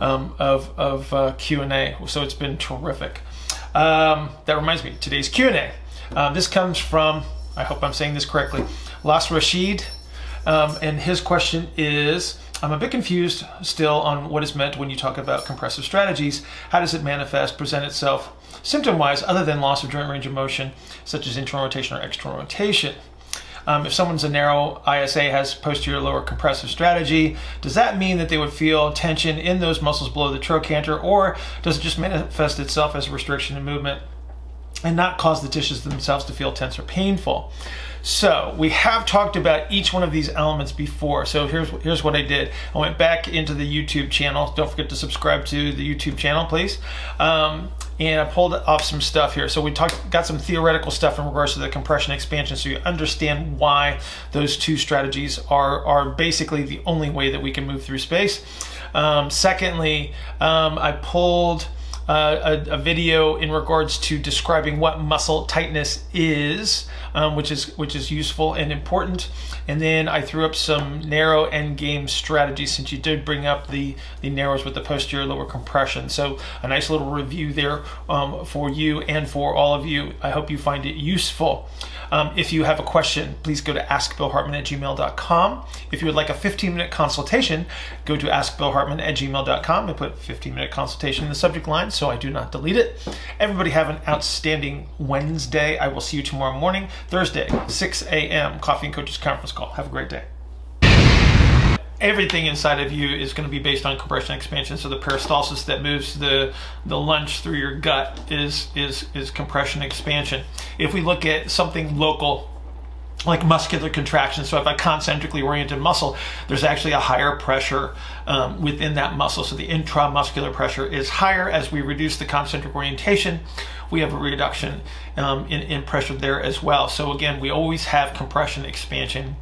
um, of of uh, q&a so it's been terrific um, that reminds me today's q&a uh, this comes from i hope i'm saying this correctly las rashid Um, and his question is I'm a bit confused still on what is meant when you talk about compressive strategies. How does it manifest, present itself symptom wise, other than loss of joint range of motion, such as internal rotation or external rotation? Um, if someone's a narrow ISA has posterior lower compressive strategy, does that mean that they would feel tension in those muscles below the trochanter, or does it just manifest itself as a restriction in movement and not cause the tissues themselves to feel tense or painful? So we have talked about each one of these elements before. So here's here's what I did. I went back into the YouTube channel. Don't forget to subscribe to the YouTube channel, please. Um, and I pulled off some stuff here. So we talked, got some theoretical stuff in regards to the compression expansion, so you understand why those two strategies are are basically the only way that we can move through space. Um, secondly, um, I pulled uh, a, a, video in regards to describing what muscle tightness is, um, which is which is useful and important. And then I threw up some narrow end game strategies since you did bring up the the narrows with the posterior lower compression. So a nice little review there um, for you and for all of you. I hope you find it useful. Um, if you have a question, please go to askbillhartman at gmail.com. If you would like a 15 minute consultation, go to askbillhartman at gmail.com and put 15 minute consultation in the subject line so I do not delete it. Everybody have an outstanding Wednesday. I will see you tomorrow morning, Thursday, 6 a.m. Coffee and Coaches Conference Call. Have a great day everything inside of you is going to be based on compression expansion. So the peristalsis that moves the the lunch through your gut is is is compression expansion. If we look at something local like muscular contraction. So if a concentrically oriented muscle, there's actually a higher pressure um, within that muscle. So the intramuscular pressure is higher as we reduce the concentric orientation. We have a reduction um, in, in pressure there as well. So again, we always have compression expansion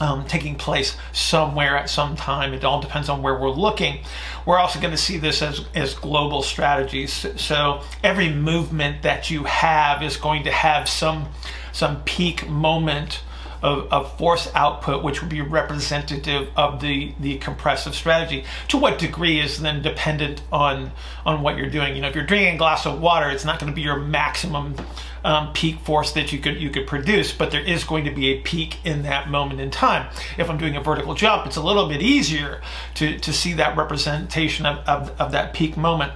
um, taking place somewhere at some time. It all depends on where we're looking. We're also going to see this as, as global strategies. So every movement that you have is going to have some some peak moment of, of force output, which would be representative of the, the compressive strategy. To what degree is then dependent on on what you're doing. You know, if you're drinking a glass of water, it's not going to be your maximum um, peak force that you could you could produce, but there is going to be a peak in that moment in time. If I'm doing a vertical jump, it's a little bit easier to, to see that representation of, of, of that peak moment.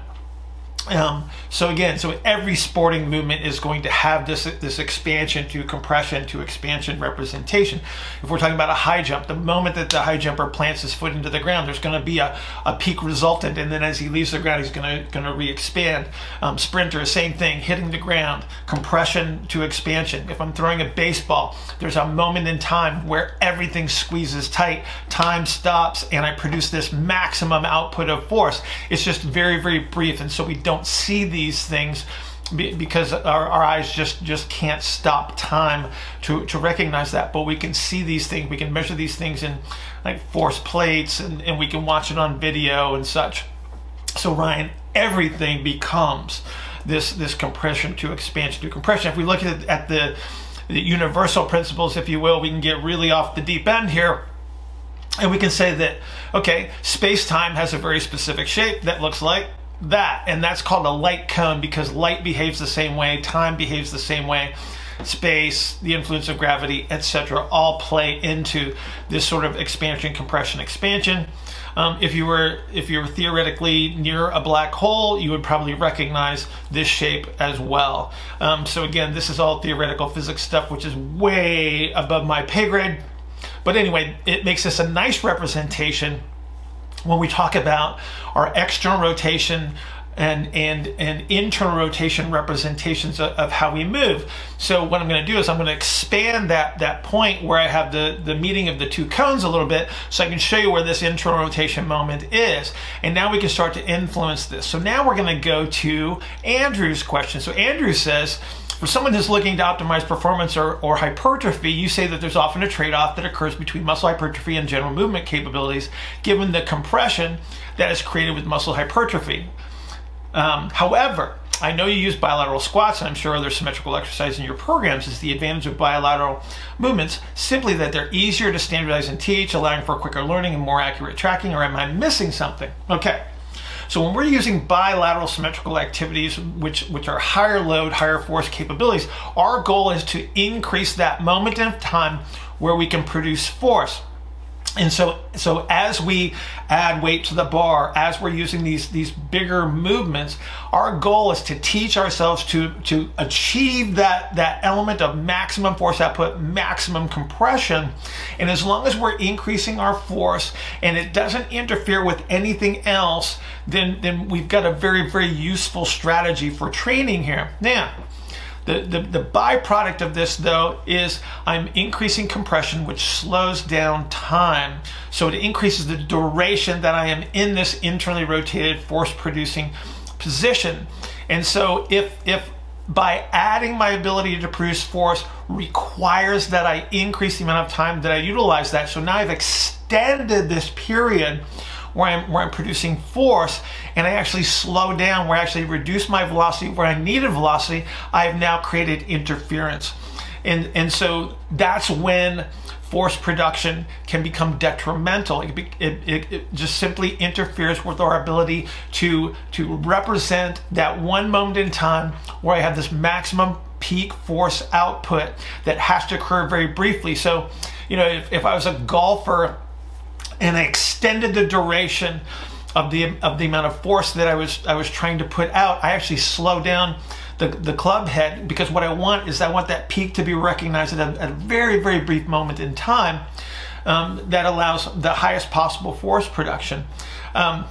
Um, so again, so every sporting movement is going to have this this expansion to compression to expansion representation. If we're talking about a high jump, the moment that the high jumper plants his foot into the ground, there's going to be a, a peak resultant, and then as he leaves the ground, he's going to going to re-expand. Um, sprinter, same thing, hitting the ground, compression to expansion. If I'm throwing a baseball, there's a moment in time where everything squeezes tight, time stops, and I produce this maximum output of force. It's just very very brief, and so we don't don't see these things because our, our, eyes just just can't stop time to to recognize that. But we can see these things. We can measure these things in like force plates and, and we can watch it on video and such. So ryan everything becomes this this compression to expansion to compression. If we look at, at the, the universal principles if you will we can get really off the deep end here. And we can say that okay space-time has a very specific shape that looks like that, and that's called a light cone because light behaves the same way, time behaves the same way, space, the influence of gravity, etc., all play into this sort of expansion, compression, expansion. Um, if you were if you were theoretically near a black hole, you would probably recognize this shape as well. Um, so again, this is all theoretical physics stuff, which is way above my pay grade. But anyway, it makes this a nice representation when we talk about our external rotation and and and internal rotation representations of, of, how we move. So what I'm going to do is I'm going to expand that that point where I have the the meeting of the two cones a little bit, so I can show you where this internal rotation moment is. And now we can start to influence this. So now we're going to go to Andrew's question. So Andrew says. For someone who's looking to optimize performance or, or hypertrophy, you say that there's often a trade off that occurs between muscle hypertrophy and general movement capabilities, given the compression that is created with muscle hypertrophy. Um, however, I know you use bilateral squats, and I'm sure other symmetrical exercises in your programs is the advantage of bilateral movements, simply that they're easier to standardize and teach, allowing for quicker learning and more accurate tracking, or am I missing something? Okay. So when we're using bilateral symmetrical activities, which which are higher load, higher force capabilities, our goal is to increase that moment in time where we can produce force. And so, so as we add weight to the bar, as we're using these these bigger movements, our goal is to teach ourselves to to achieve that that element of maximum force output, maximum compression. And as long as we're increasing our force and it doesn't interfere with anything else, then then we've got a very very useful strategy for training here. Now, the, the, the byproduct of this, though, is I'm increasing compression, which slows down time. So it increases the duration that I am in this internally rotated force producing position. And so if, if by adding my ability to produce force requires that I increase the amount of time that I utilize that, so now I've extended this period where I'm, where I'm producing force and I actually slow down, where I actually reduce my velocity, where I needed velocity, I've now created interference. And, and so that's when force production can become detrimental. It, it, it, it, just simply interferes with our ability to, to represent that one moment in time where I have this maximum peak force output that has to occur very briefly. So, you know, if, if I was a golfer and I extended the duration of the of the amount of force that I was I was trying to put out. I actually slowed down the, the club head because what I want is I want that peak to be recognized at a, at a very very brief moment in time um, that allows the highest possible force production. Um,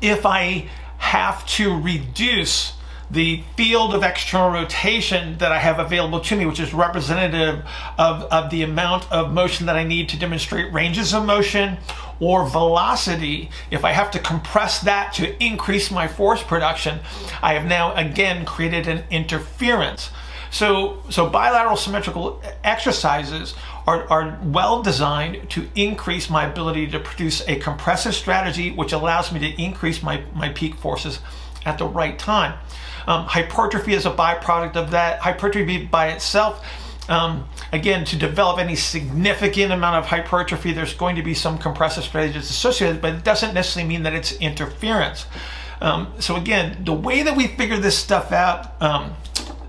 if I have to reduce the field of external rotation that I have available to me, which is representative of, of the amount of motion that I need to demonstrate ranges of motion or velocity, if I have to compress that to increase my force production, I have now again created an interference. So, so bilateral symmetrical exercises are, are well designed to increase my ability to produce a compressive strategy, which allows me to increase my, my peak forces at the right time. Um, hypertrophy is a byproduct of that. Hypertrophy by itself, um, again, to develop any significant amount of hypertrophy, there's going to be some compressive strategies associated, but it doesn't necessarily mean that it's interference. Um, so again, the way that we figure this stuff out, um,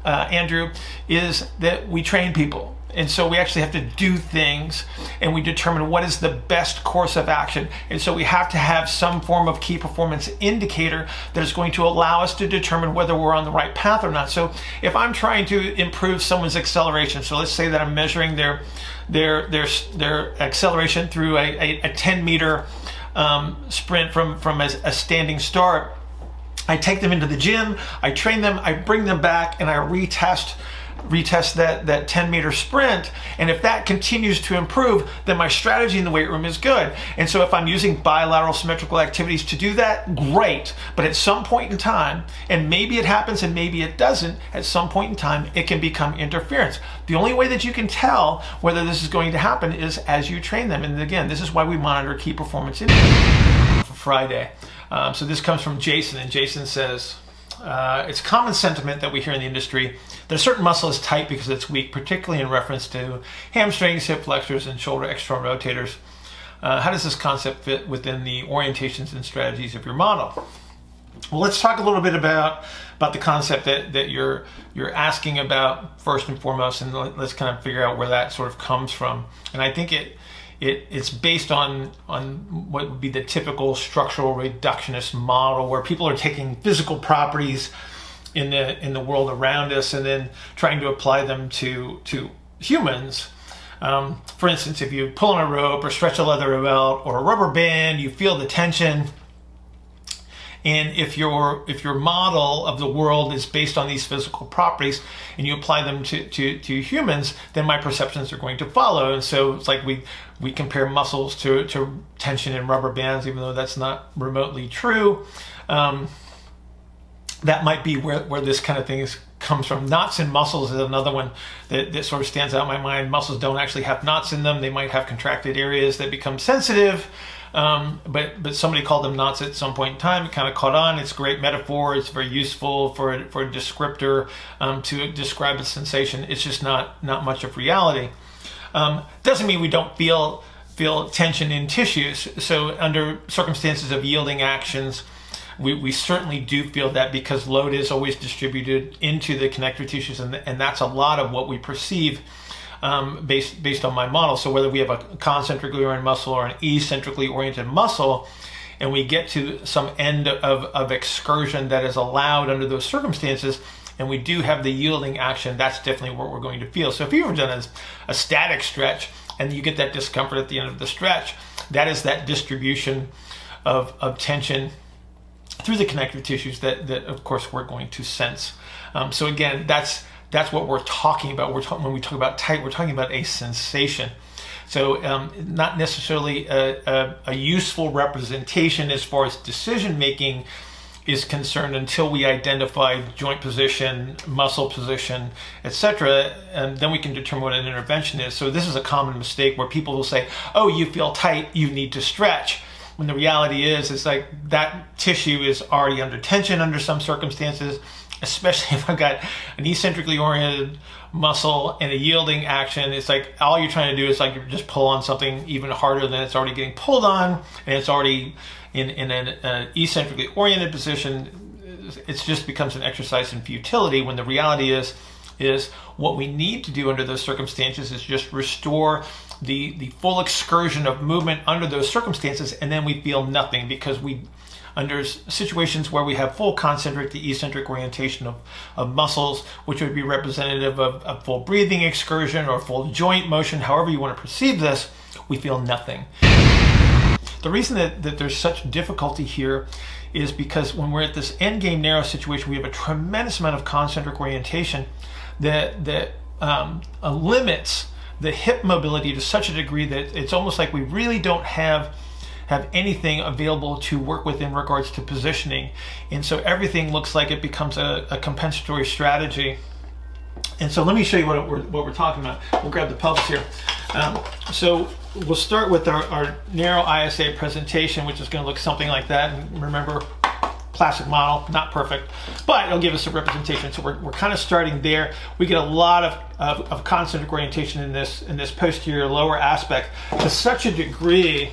uh, Andrew, is that we train people. And so we actually have to do things and we determine what is the best course of action. And so we have to have some form of key performance indicator that is going to allow us to determine whether we're on the right path or not. So if I'm trying to improve someone's acceleration, so let's say that I'm measuring their their their their acceleration through a, a, a 10 meter um, sprint from from a, a standing start. I take them into the gym, I train them, I bring them back, and I retest retest that, that 10 meter sprint. And if that continues to improve, then my strategy in the weight room is good. And so if I'm using bilateral symmetrical activities to do that, great. But at some point in time, and maybe it happens and maybe it doesn't, at some point in time, it can become interference. The only way that you can tell whether this is going to happen is as you train them. And again, this is why we monitor key performance indicators for Friday. Um, so this comes from Jason, and Jason says, uh, it's common sentiment that we hear in the industry a certain muscle is tight because it's weak, particularly in reference to hamstrings, hip flexors, and shoulder external rotators. Uh, how does this concept fit within the orientations and strategies of your model? Well, let's talk a little bit about about the concept that, that you're you're asking about first and foremost, and let's kind of figure out where that sort of comes from. And I think it it, it's based on on what would be the typical structural reductionist model where people are taking physical properties in the in the world around us and then trying to apply them to to humans um, for instance if you pull on a rope or stretch a leather belt or a rubber band you feel the tension and if your if your model of the world is based on these physical properties and you apply them to, to, to humans, then my perceptions are going to follow. And so it's like we we compare muscles to, to tension in rubber bands, even though that's not remotely true. Um, that might be where, where this kind of thing is, comes from. Knots in muscles is another one that, that sort of stands out in my mind. Muscles don't actually have knots in them. They might have contracted areas that become sensitive. Um, but but somebody called them knots at some point in time. It kind of caught on. It's a great metaphor. It's very useful for for a descriptor um, to describe a sensation. It's just not not much of reality. Um, doesn't mean we don't feel feel tension in tissues. So under circumstances of yielding actions, we, we certainly do feel that because load is always distributed into the connective tissues, and, and that's a lot of what we perceive um, based based on my model. So whether we have a concentrically oriented muscle or an eccentrically oriented muscle, and we get to some end of, of excursion that is allowed under those circumstances, and we do have the yielding action, that's definitely what we're going to feel. So if you've ever done a, a static stretch and you get that discomfort at the end of the stretch, that is that distribution of, of tension through the connective tissues that, that of course we're going to sense. Um, so again, that's that's what we're talking about. We're talking when we talk about tight, we're talking about a sensation. So um, not necessarily a, a, a, useful representation as far as decision making is concerned until we identify joint position, muscle position, etc., and then we can determine what an intervention is. So this is a common mistake where people will say, "Oh, you feel tight, you need to stretch." When the reality is it's like that tissue is already under tension under some circumstances especially if i've got an eccentrically oriented muscle and a yielding action. It's like all you're trying to do is like just pull on something even harder than it's already getting pulled on and it's already in, in an uh, eccentrically oriented position. It just becomes an exercise in futility when the reality is is what we need to do under those circumstances is just restore the, the full excursion of movement under those circumstances, and then we feel nothing because we, under situations where we have full concentric to eccentric orientation of, of muscles, which would be representative of, a full breathing excursion or full joint motion, however you want to perceive this, we feel nothing. The reason that, that there's such difficulty here is because when we're at this end game narrow situation, we have a tremendous amount of concentric orientation that, that um, limits the hip mobility to such a degree that it's almost like we really don't have have anything available to work with in regards to positioning. And so everything looks like it becomes a, a compensatory strategy. And so let me show you what we're, what we're talking about. We'll grab the pelvis here. Um, so we'll start with our, our narrow ISA presentation, which is going to look something like that. And remember, classic model, not perfect, but it'll give us a representation. So we're, we're kind of starting there. We get a lot of, of, of concentric orientation in this, in this posterior lower aspect to such a degree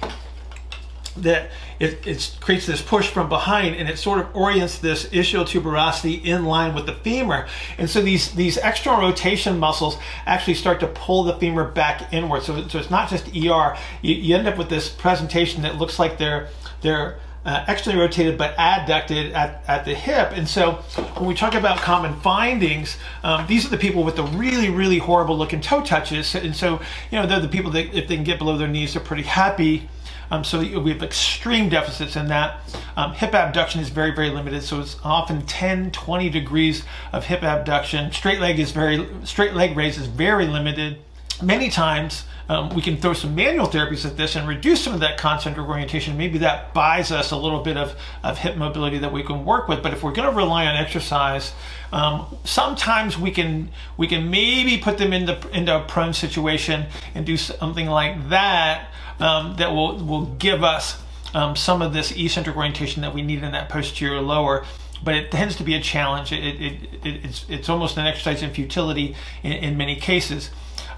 that it, it, creates this push from behind and it sort of orients this ischial tuberosity in line with the femur. And so these, these external rotation muscles actually start to pull the femur back inward. So, so it's not just ER. You, you end up with this presentation that looks like they're, they're uh, externally rotated but adducted at, at the hip. And so when we talk about common findings, um, these are the people with the really, really horrible looking toe touches. And so, you know, they're the people that if they can get below their knees, they're pretty happy. Um, so we have extreme deficits in that. Um, hip abduction is very, very limited. So it's often 10, 20 degrees of hip abduction. Straight leg is very, straight leg raise is very limited. Many times, um, we can throw some manual therapies at this and reduce some of that concentric orientation. Maybe that buys us a little bit of, of hip mobility that we can work with. But if we're going to rely on exercise, um, sometimes we can we can maybe put them into into a prone situation and do something like that um, that will will give us um, some of this eccentric orientation that we need in that posterior lower but it tends to be a challenge. It, it, it, it's, it's almost an exercise in futility in, in many cases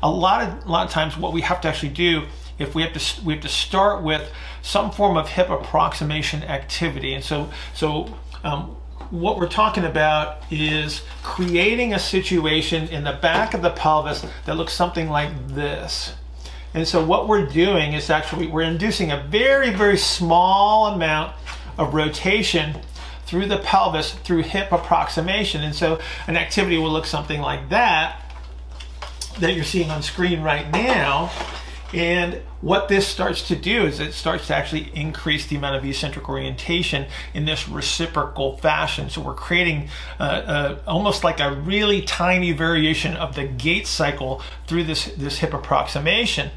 a lot of a lot of times what we have to actually do if we have to we have to start with some form of hip approximation activity. And so so um, what we're talking about is creating a situation in the back of the pelvis that looks something like this. And so what we're doing is actually we're inducing a very very small amount of rotation through the pelvis through hip approximation. And so an activity will look something like that that you're seeing on screen right now. And what this starts to do is it starts to actually increase the amount of eccentric orientation in this reciprocal fashion. So we're creating uh, uh, almost like a really tiny variation of the gait cycle through this, this hip approximation.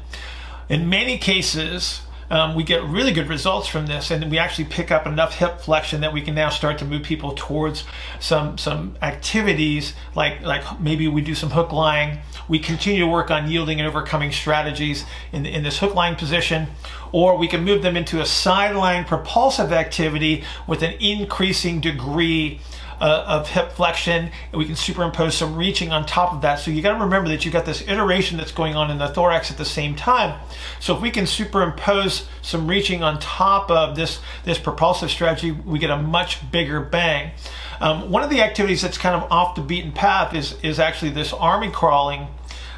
In many cases, um, we get really good results from this and we actually pick up enough hip flexion that we can now start to move people towards some some activities like like maybe we do some hook lying. We continue to work on yielding and overcoming strategies in, in this hook lying position or we can move them into a side lying propulsive activity with an increasing degree uh, of hip flexion, and we can superimpose some reaching on top of that. So you got to remember that you've got this iteration that's going on in the thorax at the same time. So if we can superimpose some reaching on top of this this propulsive strategy, we get a much bigger bang. Um, one of the activities that's kind of off the beaten path is is actually this army crawling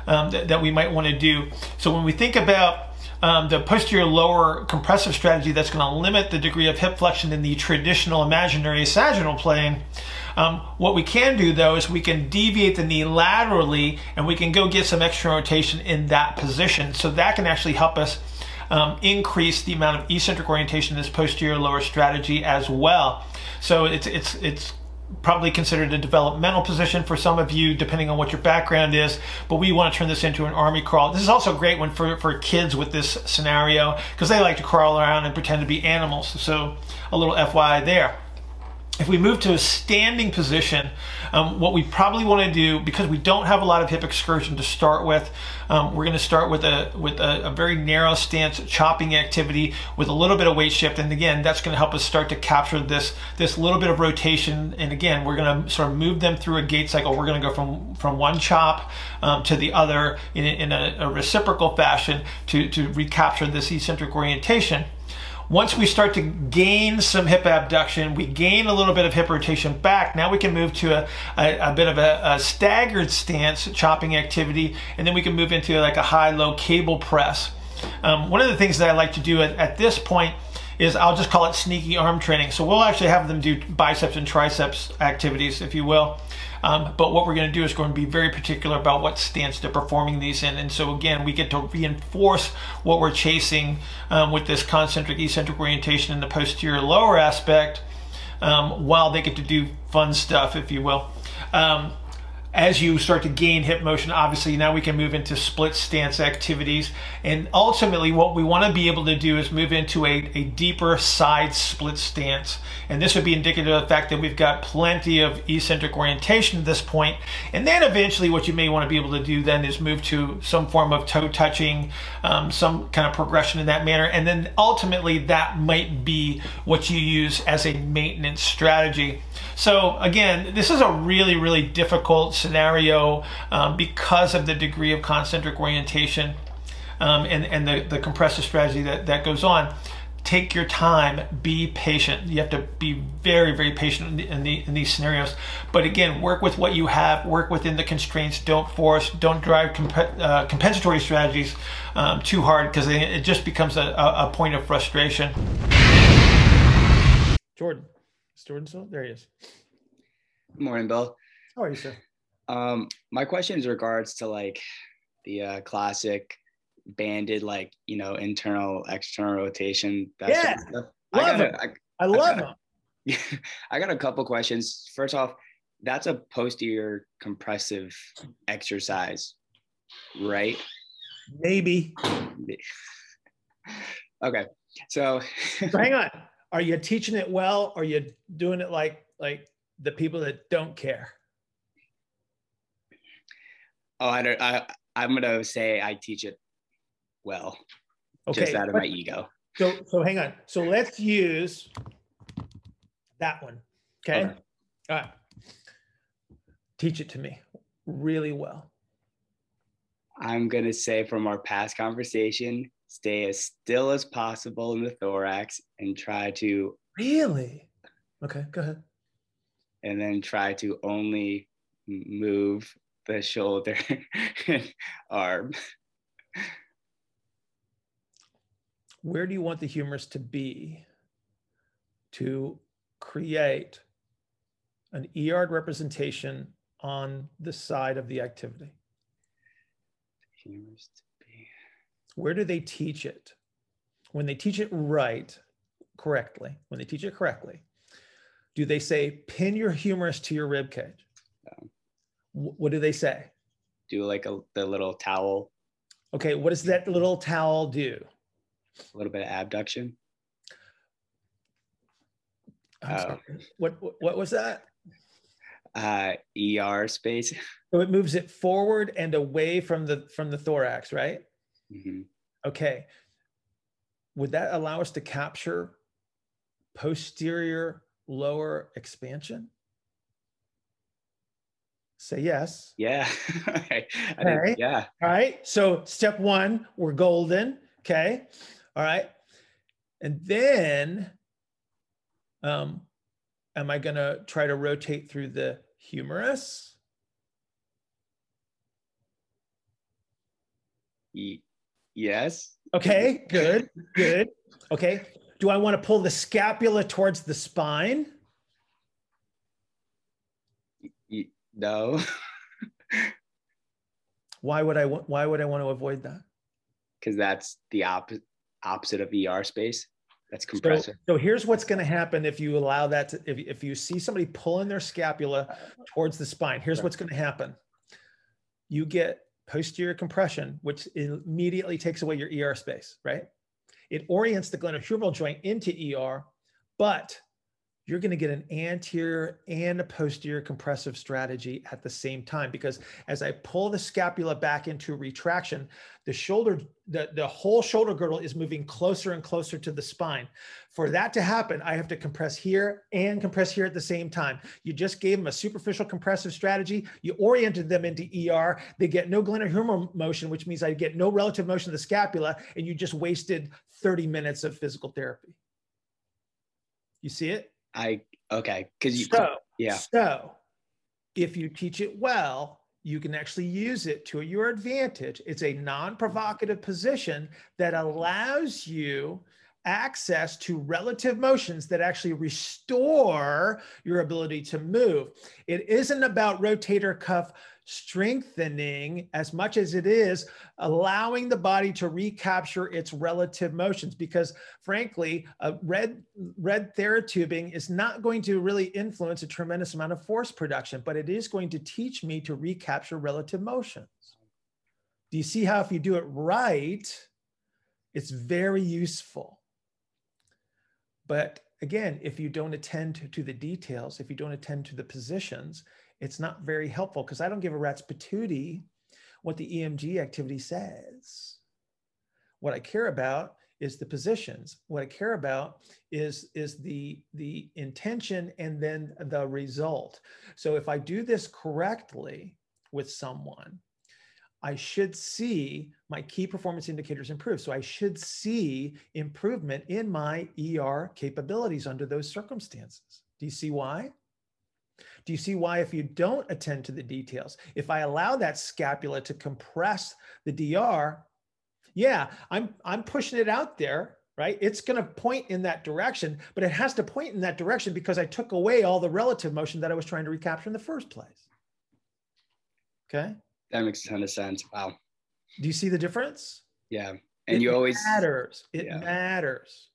um, that, that we might want to do. So when we think about um, the posterior lower compressive strategy that's going to limit the degree of hip flexion in the traditional imaginary sagittal plane. Um, what we can do though is we can deviate the knee laterally and we can go get some extra rotation in that position. So that can actually help us um, increase the amount of eccentric orientation in this posterior lower strategy as well. So it's it's it's probably considered a developmental position for some of you, depending on what your background is. But we want to turn this into an army crawl. This is also a great one for, for kids with this scenario because they like to crawl around and pretend to be animals. So a little FYI there. If we move to a standing position, um, what we probably want to do, because we don't have a lot of hip excursion to start with, um, we're going to start with a with a, a, very narrow stance chopping activity with a little bit of weight shift. And again, that's going to help us start to capture this this little bit of rotation. And again, we're going to sort of move them through a gait cycle. We're going to go from from one chop um, to the other in, in a, a reciprocal fashion to to recapture this eccentric orientation. Once we start to gain some hip abduction, we gain a little bit of hip rotation back. Now we can move to a, a, a bit of a, a, staggered stance chopping activity, and then we can move into like a high-low cable press. Um, one of the things that I like to do at, at this point is I'll just call it sneaky arm training. So we'll actually have them do biceps and triceps activities, if you will. Um, but what we're going to do is going to be very particular about what stance they're performing these in. And so again, we get to reinforce what we're chasing um, with this concentric eccentric orientation in the posterior lower aspect um, while they get to do fun stuff, if you will. Um, as you start to gain hip motion, obviously now we can move into split stance activities. And ultimately what we want to be able to do is move into a, a deeper side split stance. And this would be indicative of the fact that we've got plenty of eccentric orientation at this point. And then eventually what you may want to be able to do then is move to some form of toe touching, um, some kind of progression in that manner. And then ultimately that might be what you use as a maintenance strategy. So again, this is a really, really difficult scenario um, because of the degree of concentric orientation um, and, and the, the compressive strategy that, that goes on. Take your time, be patient. You have to be very, very patient in, the, in, the, in these scenarios. But again, work with what you have, work within the constraints, don't force, don't drive comp- uh, compensatory strategies um, too hard because it just becomes a, a, a point of frustration. Jordan. Jordan still? There he is. Good morning, Bill. How are you, sir? Um, my question is regards to like the uh, classic banded, like you know, internal external rotation. That yeah, sort of love I, gotta, I, I love them. I got a couple questions. First off, that's a posterior compressive exercise, right? Maybe. okay, so, so hang on are you teaching it well? Or are you doing it like like the people that don't care? Oh, I don't. I I'm gonna say I teach it well, okay. just out of my ego. So so hang on. So let's use that one. Okay. okay. All right. Teach it to me really well. I'm gonna say from our past conversation, stay as still as possible in the thorax and try to really okay go ahead and then try to only move the shoulder and arm where do you want the humerus to be to create an EARD representation on the side of the activity? Humerus to be. where do they teach it? When they teach it right, correctly, when they teach it correctly, do they say pin your humerus to your rib cage? What do they say? Do like a the little towel. Okay, what does that little towel do? A little bit of abduction. Oh. What what was that? Uh, ER space. So it moves it forward and away from the from the thorax, right? Mm-hmm. Okay. Would that allow us to capture posterior lower expansion? Say yes. Yeah. I, I All right. think, yeah. All right. So step one, we're golden. Okay. All right. And then, um, am I going to try to rotate through the humerus? Yes. Okay. Good. Good. Okay. Do I want to pull the scapula towards the spine? No. Why would I? wa- Why would I want to avoid that? Because that's the opposite opposite of ER space. That's So, compressor. so here's what's going to happen if you allow that to, if, if you see somebody pulling their scapula towards the spine here's what's going to happen you get posterior compression which immediately takes away your er space right it orients the glenohumeral joint into er but you're going to get an anterior and a posterior compressive strategy at the same time because as I pull the scapula back into retraction, the shoulder, the, the whole shoulder girdle is moving closer and closer to the spine. For that to happen, I have to compress here and compress here at the same time. You just gave them a superficial compressive strategy. You oriented them into ER. They get no glenohumeral motion, which means I get no relative motion of the scapula, and you just wasted 30 minutes of physical therapy. You see it? I okay. Because you So, yeah. So, if you teach it well, you can actually use it to your advantage. It's a non provocative position that allows you access to relative motions that actually restore your ability to move. It isn't about rotator cuff strengthening as much as it is allowing the body to recapture its relative motions because frankly a red red TheraTubing is not going to really influence a tremendous amount of force production but it is going to teach me to recapture relative motions do you see how if you do it right it's very useful but again, if you don't attend to the details, if you don't attend to the positions, it's not very helpful because I don't give a rat's patootie what the EMG activity says. What I care about is the positions. What I care about is, is the, the intention and then the result. So if I do this correctly with someone, I should see my key performance indicators improve. So I should see improvement in my ER capabilities under those circumstances. Do you see why? Do you see why, if you don't attend to the details, if I allow that scapula to compress the DR, yeah, I'm I'm pushing it out there, right? It's going to point in that direction, but it has to point in that direction because I took away all the relative motion that I was trying to recapture in the first place. Okay. That makes a ton of sense. Wow. Do you see the difference? Yeah. And it you always matters. It Yeah. matters,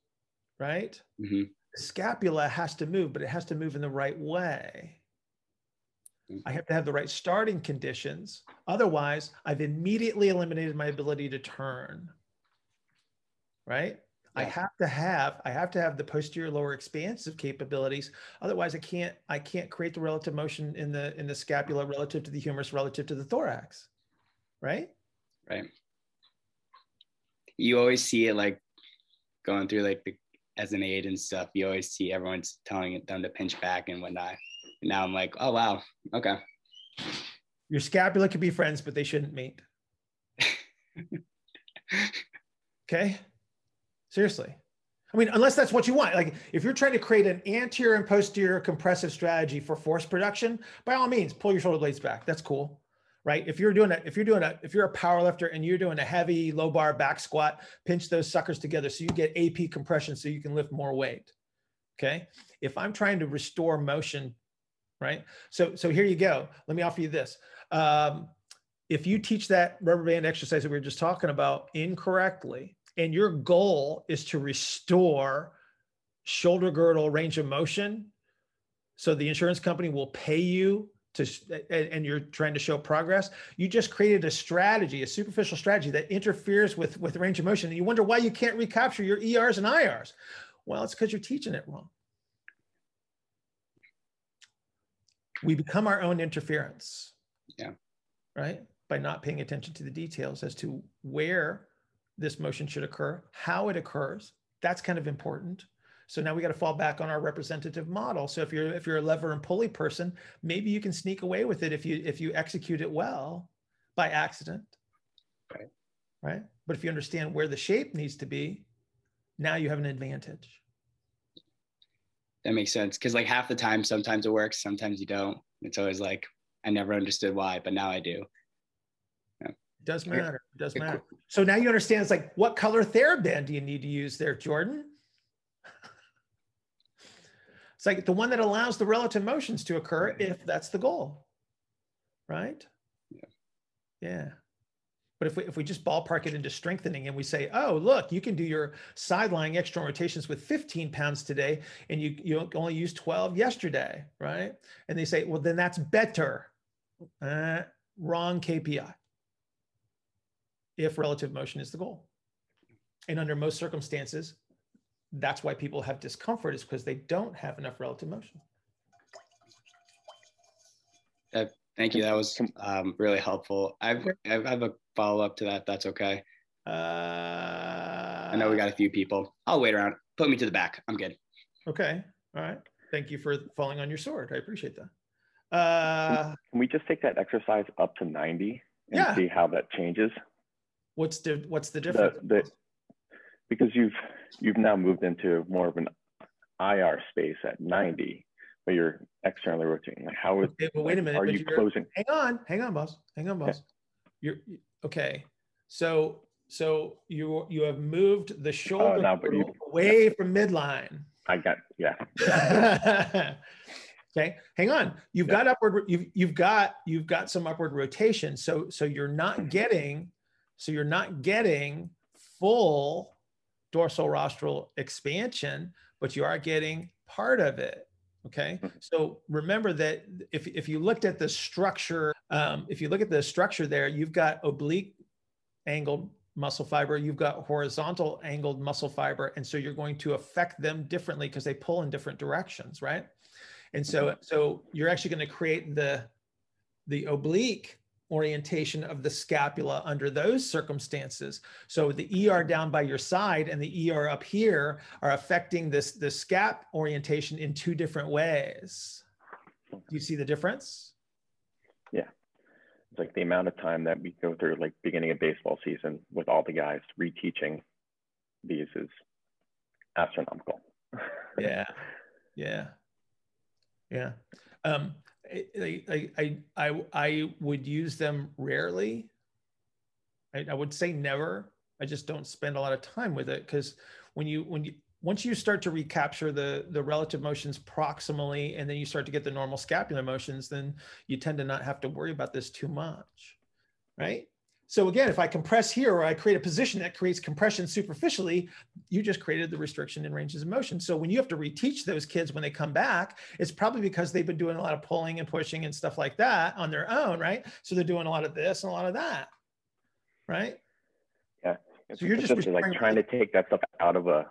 right? Mhm. The scapula has to move, but it has to move in the right way. I have to have the right starting conditions. Otherwise, I've immediately eliminated my ability to turn. Right? I have to have I have to have the posterior lower expansive capabilities. Otherwise, I can't I can't create the relative motion in the in the scapula relative to the humerus relative to the thorax. Right? right. You always see it like going through like the as an aide and stuff. You always see everyone's telling them to pinch back and whatnot. And now I'm like, oh wow, okay. Your scapula could be friends, but they shouldn't meet. okay? Seriously. I mean, unless that's what you want. Like, if you're trying to create an anterior and posterior compressive strategy for force production, by all means, pull your shoulder blades back. That's cool, right? If you're doing it, if you're doing a, if you're a power lifter and you're doing a heavy low bar back squat, pinch those suckers together so you get AP compression so you can lift more weight. Okay. If I'm trying to restore motion, right? So, so here you go. Let me offer you this. Um, if you teach that rubber band exercise that we were just talking about incorrectly, and your goal is to restore shoulder girdle range of motion, so the insurance company will pay you to, and you're trying to show progress, you just created a strategy, a superficial strategy that interferes with with range of motion, and you wonder why you can't recapture your ERs and IRs. Well, it's because you're teaching it wrong. We become our own interference. Yeah. Right? By not paying attention to the details as to where this motion should occur, how it occurs. That's kind of important. So now we got to fall back on our representative model. So if you're if you're a lever and pulley person, maybe you can sneak away with it if you if you execute it well by accident. Right. Right. But if you understand where the shape needs to be, now you have an advantage. That makes sense. Cause like half the time, sometimes it works, sometimes you don't. It's always like, I never understood why, but now I do. Does matter. It does matter. So now you understand it's like, what color TheraBand do you need to use there, Jordan? it's like the one that allows the relative motions to occur if that's the goal. Right? Yeah. Yeah. But if we, if we just ballpark it into strengthening and we say, oh, look, you can do your side lying external rotations with 15 pounds today and you, you only used 12 yesterday, right? And they say, well, then that's better. Uh, wrong KPI if relative motion is the goal. And under most circumstances, that's why people have discomfort is because they don't have enough relative motion. Uh, thank you. That was um, really helpful. I've, I have a follow up to that. That's okay. Uh, I know we got a few people. I'll wait around. Put me to the back. I'm good. Okay. All right. Thank you for falling on your sword. I appreciate that. Uh, Can we just take that exercise up to 90 and Yeah. see how that changes? What's the what's the The, difference? the, because you've you've now moved into more of an IR space at 90, but you're externally rotating. Like how is Okay, but wait a minute. are you closing? Hang on, hang on, boss. Hang on, boss. You're okay. So so you you have moved the uh, shoulder now, but you- away from midline. I got yeah. okay, hang on. You've Yeah. got upward. You've you've got you've got some upward rotation. So so you're not mm-hmm. getting. So you're not getting full dorsal rostral expansion, but you are getting part of it. Okay. So remember that if, if you looked at the structure, um, if you look at the structure there, you've got oblique angled muscle fiber, you've got horizontal angled muscle fiber. And so you're going to affect them differently because they pull in different directions, right? And so, so you're actually going to create the, the oblique orientation of the scapula under those circumstances. So the ER down by your side and the ER up here are affecting this the scap orientation in two different ways. Do you see the difference? Yeah. It's like the amount of time that we go through, like beginning of baseball season, with all the guys reteaching these is astronomical. Yeah, yeah, yeah. Um, I, I, I, I, would use them rarely. I, I would say never. I just don't spend a lot of time with it because when you when you once you start to recapture the the relative motions proximally and then you start to get the normal scapular motions, then you tend to not have to worry about this too much, right? So again, if I compress here or I create a position that creates compression superficially, you just created the restriction in ranges of motion. So when you have to reteach those kids when they come back, it's probably because they've been doing a lot of pulling and pushing and stuff like that on their own, right? So they're doing a lot of this and a lot of that, right? Yeah. So you're it's just just like trying to take that stuff out of a,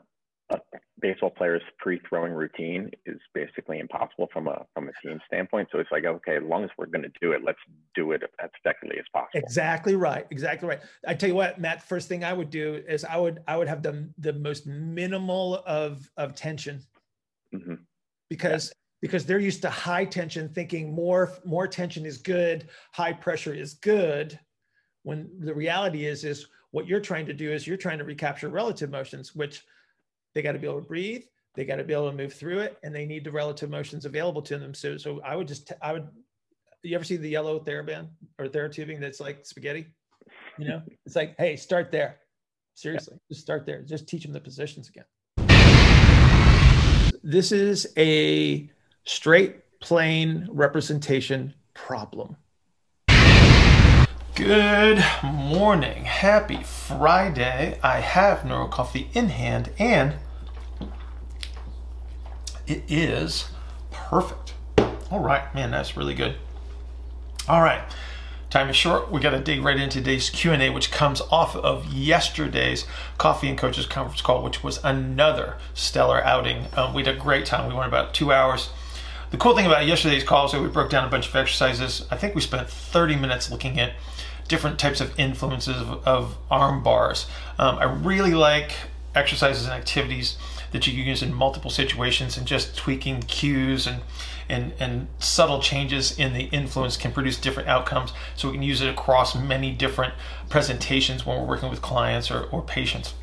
a baseball player's free-throwing routine is basically impossible from a from a team standpoint. So it's like, okay, as long as we're going to do it, let's do it as effectively as possible. Exactly right. Exactly right. I tell you what, Matt. First thing I would do is I would I would have the the most minimal of of tension hmm because because they're used to high tension, thinking more more tension is good, high pressure is good. When the reality is is what you're trying to do is you're trying to recapture relative motions, which they got to be able to breathe, they got to be able to move through it, and they need the relative motions available to them. So so I would just I would. You ever see the yellow TheraBand or TheraTubing that's like spaghetti? You know, it's like, hey, start there. Seriously, just start there. Just teach them the positions again. This is a straight plane representation problem. Good morning. Happy Friday. I have Neuro Coffee in hand and it is perfect. All right, man, that's really good. All right. Time is short. We got to dig right into today's Q&A which comes off of yesterday's Coffee and Coaches conference call which was another stellar outing. Um, we had a great time. We went about 2 hours. The cool thing about yesterday's call is that we broke down a bunch of exercises. I think we spent 30 minutes looking at different types of influences of, of arm bars. Um, I really like exercises and activities that you can use in multiple situations and just tweaking cues and and, and subtle changes in the influence can produce different outcomes. So we can use it across many different presentations when we're working with clients or, or patients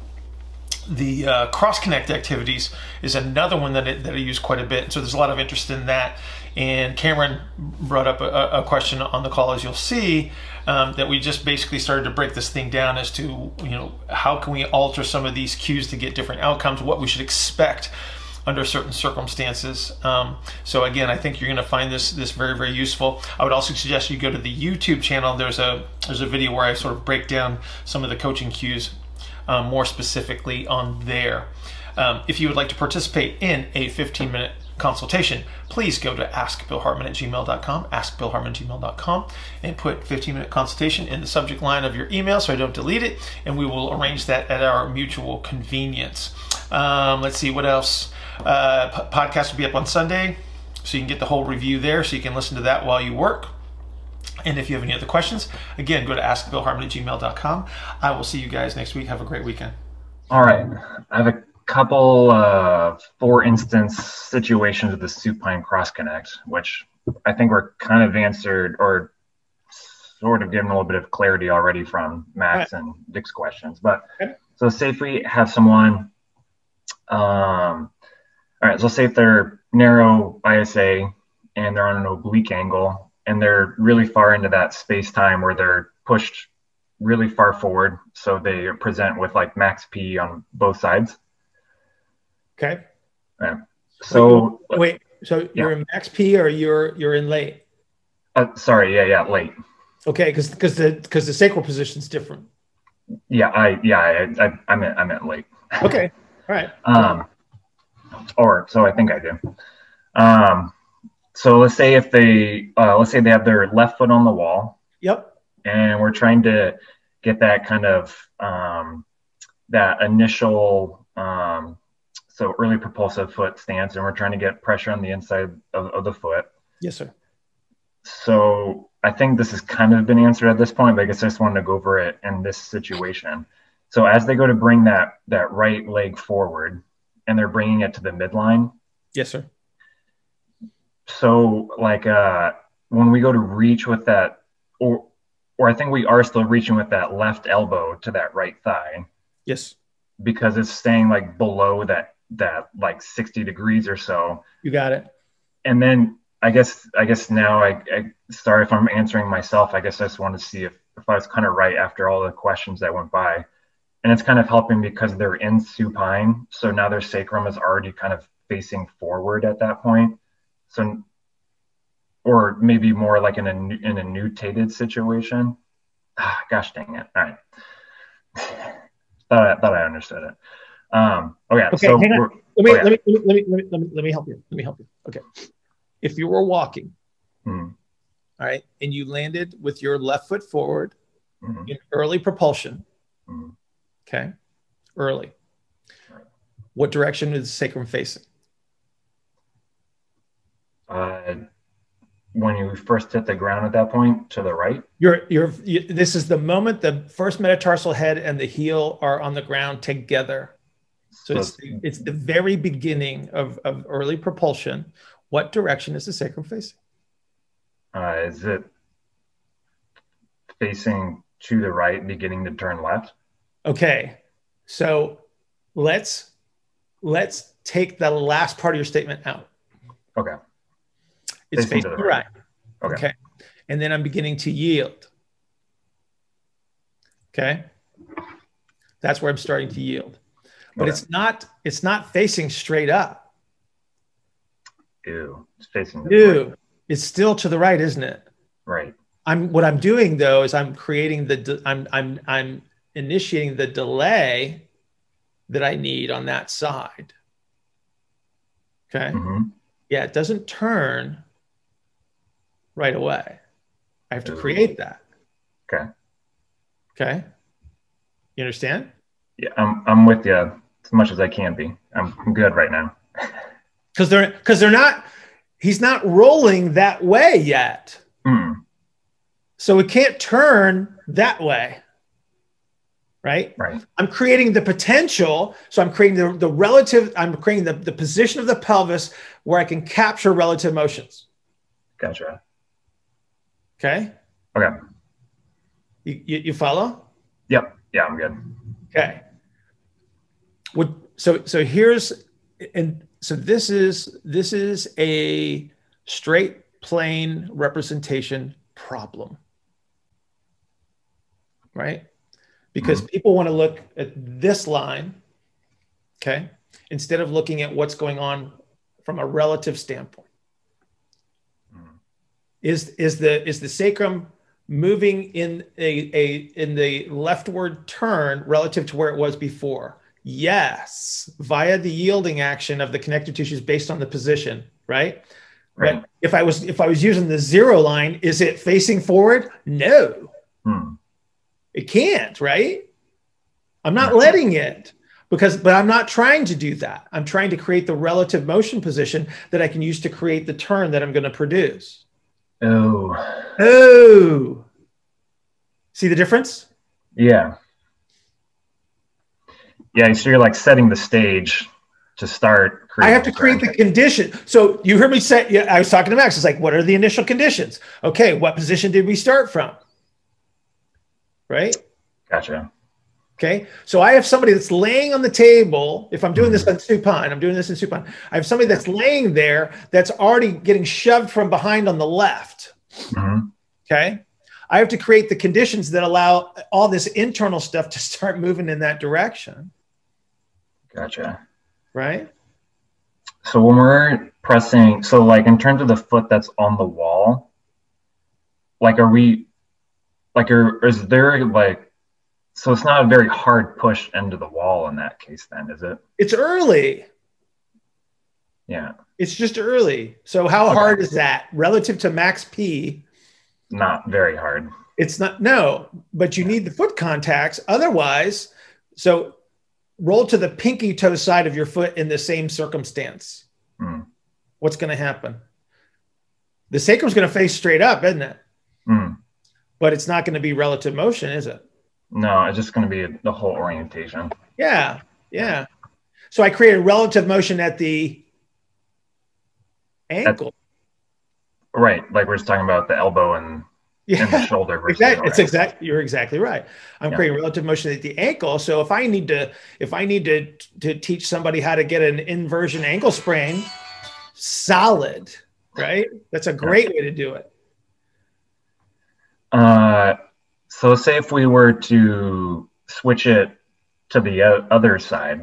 the uh, cross connect activities is another one that, it, that I use quite a bit. So there's a lot of interest in that. And Cameron brought up a, a question on the call, as you'll see, um, that we just basically started to break this thing down as to you know how can we alter some of these cues to get different outcomes, what we should expect under certain circumstances. Um, so again, I think you're going to find this this very very useful. I would also suggest you go to the YouTube channel. There's a there's a video where I sort of break down some of the coaching cues um, more specifically on there. Um, if you would like to participate in a 15 minute consultation, please go to askbillhartman at gmail.com, askbillhartman gmail.com, and put 15 minute consultation in the subject line of your email so I don't delete it, and we will arrange that at our mutual convenience. Um, let's see what else. Uh, p- podcast will be up on Sunday, so you can get the whole review there, so you can listen to that while you work. And if you have any other questions, again, go to askbillhartman at gmail.com. I will see you guys next week. Have a great weekend. All right. I have a couple uh, for instance situations with the supine cross connect, which I think were kind of answered or sort of given a little bit of clarity already from Max right. and Dick's questions. But okay. so say if we have someone, um, all right, so say if they're narrow ISA and they're on an oblique angle and they're really far into that space time where they're pushed really far forward. So they present with like max P on both sides. Okay. Yeah. So wait, wait so yeah. you're in max P or you're you're in late? Uh, sorry, yeah, yeah, late. Okay, because because the because the sacral position is different. Yeah, I yeah I I, I meant I meant late. Okay, all right. um, or so I think I do. Um, so let's say if they uh, let's say they have their left foot on the wall. Yep. And we're trying to get that kind of um, that initial um, so early propulsive foot stance, and we're trying to get pressure on the inside of, of the foot. Yes, sir. So I think this has kind of been answered at this point, but I guess I just wanted to go over it in this situation. So as they go to bring that that right leg forward, and they're bringing it to the midline. Yes, sir so like uh when we go to reach with that or or I think we are still reaching with that left elbow to that right thigh. Yes. Because it's staying like below that that like 60 degrees or so. You got it. And then I guess I guess now I, I sorry if I'm answering myself. I guess I just want to see if, if I was kind of right after all the questions that went by. And it's kind of helping because they're in supine. So now their sacrum is already kind of facing forward at that point. So, or maybe more like in a in a nutated situation. Ah, gosh dang it! All right, thought I, thought I understood it. Um, okay, okay so let me, oh, yeah. let, me, let, me, let, me, let, me, let me help you. Let me help you. Okay, if you were walking, mm-hmm. all right, and you landed with your left foot forward mm-hmm. in early propulsion, mm-hmm. okay, early. What direction is the sacrum facing? uh, when you first hit the ground at that point to the right? You're, you're, you, this is the moment the first metatarsal head and the heel are on the ground together. So, it's, the, it's the very beginning of, of early propulsion. What direction is the sacrum facing? Uh, is it facing to the right, beginning to turn left? Okay. So let's let's take the last part of your statement out. Okay. It's facing right. right. Okay. okay. And then I'm beginning to yield. Okay. That's where I'm starting to yield. But okay. it's not it's not facing straight up. Ew. It's facing Ew. Right. It's still to the right, isn't it? Right. I'm what I'm doing though is I'm creating the de- I'm I'm I'm initiating the delay that I need on that side. Okay. Mm-hmm. Yeah, it doesn't turn right away. I have to create that. Okay. Okay. You understand? Yeah, I'm I'm with you as much as I can be. I'm, I'm good right now. Because they're because they're not. He's not rolling that way yet. Mm. So it can't turn that way. right? Right. I'm creating the potential. So I'm creating the, the relative, I'm creating the, the position of the pelvis where I can capture relative motions. Gotcha. Okay. Okay. You, you, you follow? Yep. Yeah, I'm good. Okay. What, so, so here's, and so this is, this is a straight plane representation problem. Right? Because mm-hmm. people want to look at this line, okay, instead of looking at what's going on from a relative standpoint. Mm-hmm. Is is the is the sacrum moving in a, a in the leftward turn relative to where it was before? Yes, via the yielding action of the connective tissues based on the position, right? Right. But if I was if I was using the zero line, is it facing forward? No, Hmm. it can't, right? I'm not Mhm. letting it because but I'm not trying to do that. I'm trying to create the relative motion position that I can use to create the turn that I'm going to produce. Oh, Oh. See the difference? yeah. Yeah, so you're like setting the stage to start. I have to create the condition. So you heard me say, yeah, I was talking to Max. It's like, what are the initial conditions? Okay, what position did we start from? Right? Gotcha. Okay. So I have somebody that's laying on the table. If I'm doing this on supine, I'm doing this in supine. I have somebody that's laying there that's already getting shoved from behind on the left. hmm Okay. I have to create the conditions that allow all this internal stuff to start moving in that direction. Gotcha. Right. So when we're pressing, so like in terms of the foot that's on the wall, like are we, like are, is there like, so it's not a very hard push into the wall in that case then, is it? It's early. Yeah, It's just early. So how Okay. hard is that relative to max P? not very hard. It's not no, but you need the foot contacts. Otherwise, so roll to the pinky toe side of your foot in the same circumstance. Hmm. What's going to happen? The sacrum's going to face straight up, isn't it? Mm. But it's not going to be relative motion, is it? No, it's just going to be the whole orientation. Yeah, yeah. So I create a relative motion at the ankle. Right. Like we're just talking about the elbow and, and the Yeah, shoulder exactly. It's right. exact. You're exactly right. I'm Yeah. creating relative motion at the ankle. So if I need to, if I need to to teach somebody how to get an inversion ankle sprain, solid, right? That's a great way to do it. Uh, so say if we were to switch it to the other side,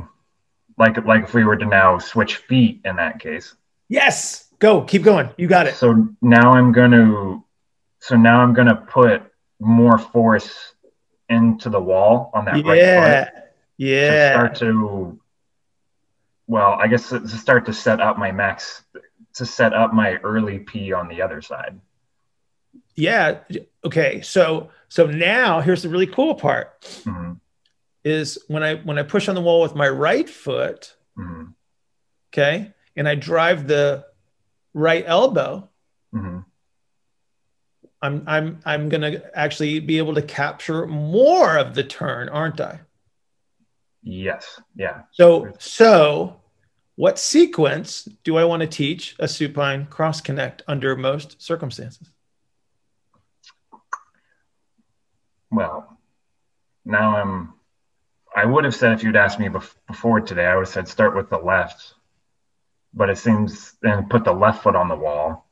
like like if we were to now switch feet in that case. Yes, go. Keep going. You got it. So now I'm going to, so now I'm going to put more force into the wall on that right foot Yeah, to yeah. start to, well, I guess to start to set up my max, to set up my early P on the other side. Yeah. Okay. So so now here's the really cool part hmm is when I when I push on the wall with my right foot, hmm okay, and I drive the right elbow, hmm I'm I'm I'm gonna actually be able to capture more of the turn, aren't I? Yes. Yeah. So so what sequence do I want to teach a supine cross connect under most circumstances? Well, now I'm. I would have said if you'd asked me before today, I would have said start with the left, but it seems then put the left foot on the wall,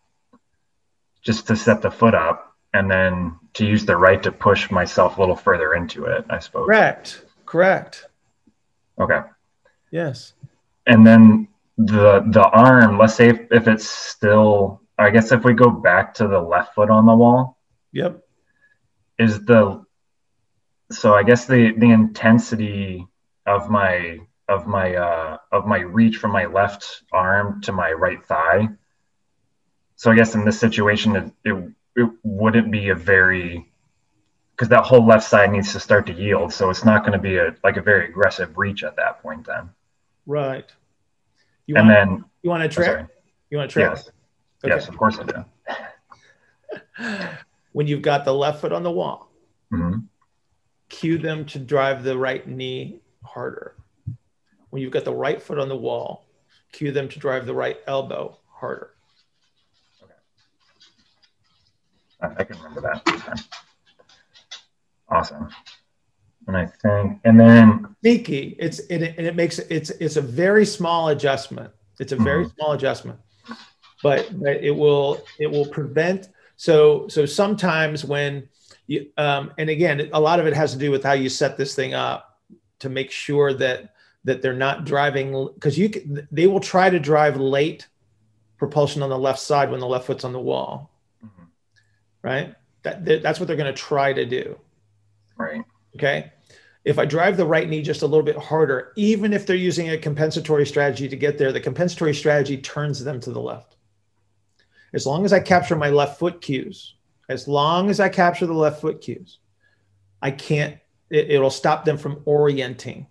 just to set the foot up, and then to use the right to push myself a little further into it. I suppose. Correct. Correct. Okay. Yes. And then the the arm. Let's say if, if it's still. I guess if we go back to the left foot on the wall, Yep. is the so i guess the the intensity of my of my uh of my reach from my left arm to my right thigh so i guess in this situation it it, it wouldn't be a very because that whole left side needs to start to yield so it's not going to be a like a very aggressive reach at that point then Right. You and want then you want a oh, trick? You want a trick? yes yes of course i do When you've got the left foot on the wall, hmm cue them to drive the right knee harder. When you've got the right foot on the wall, cue them to drive the right elbow harder. I can remember that. Awesome. And I think, and then sneaky. It's it, and it makes it's it's a very small adjustment. It's a very mm-hmm. small adjustment, but, but it will it will prevent. So so sometimes when you um, and again, a lot of it has to do with how you set this thing up to make sure that that they're not driving because you they will try to drive late propulsion on the left side when the left foot's on the wall. Right? That, that's what they're going to try to do. Right. Okay. If I drive the right knee just a little bit harder, even if they're using a compensatory strategy to get there, the compensatory strategy turns them to the left. As long as I capture my left foot cues, as long as I capture the left foot cues, I can't, it, it'll stop them from orienting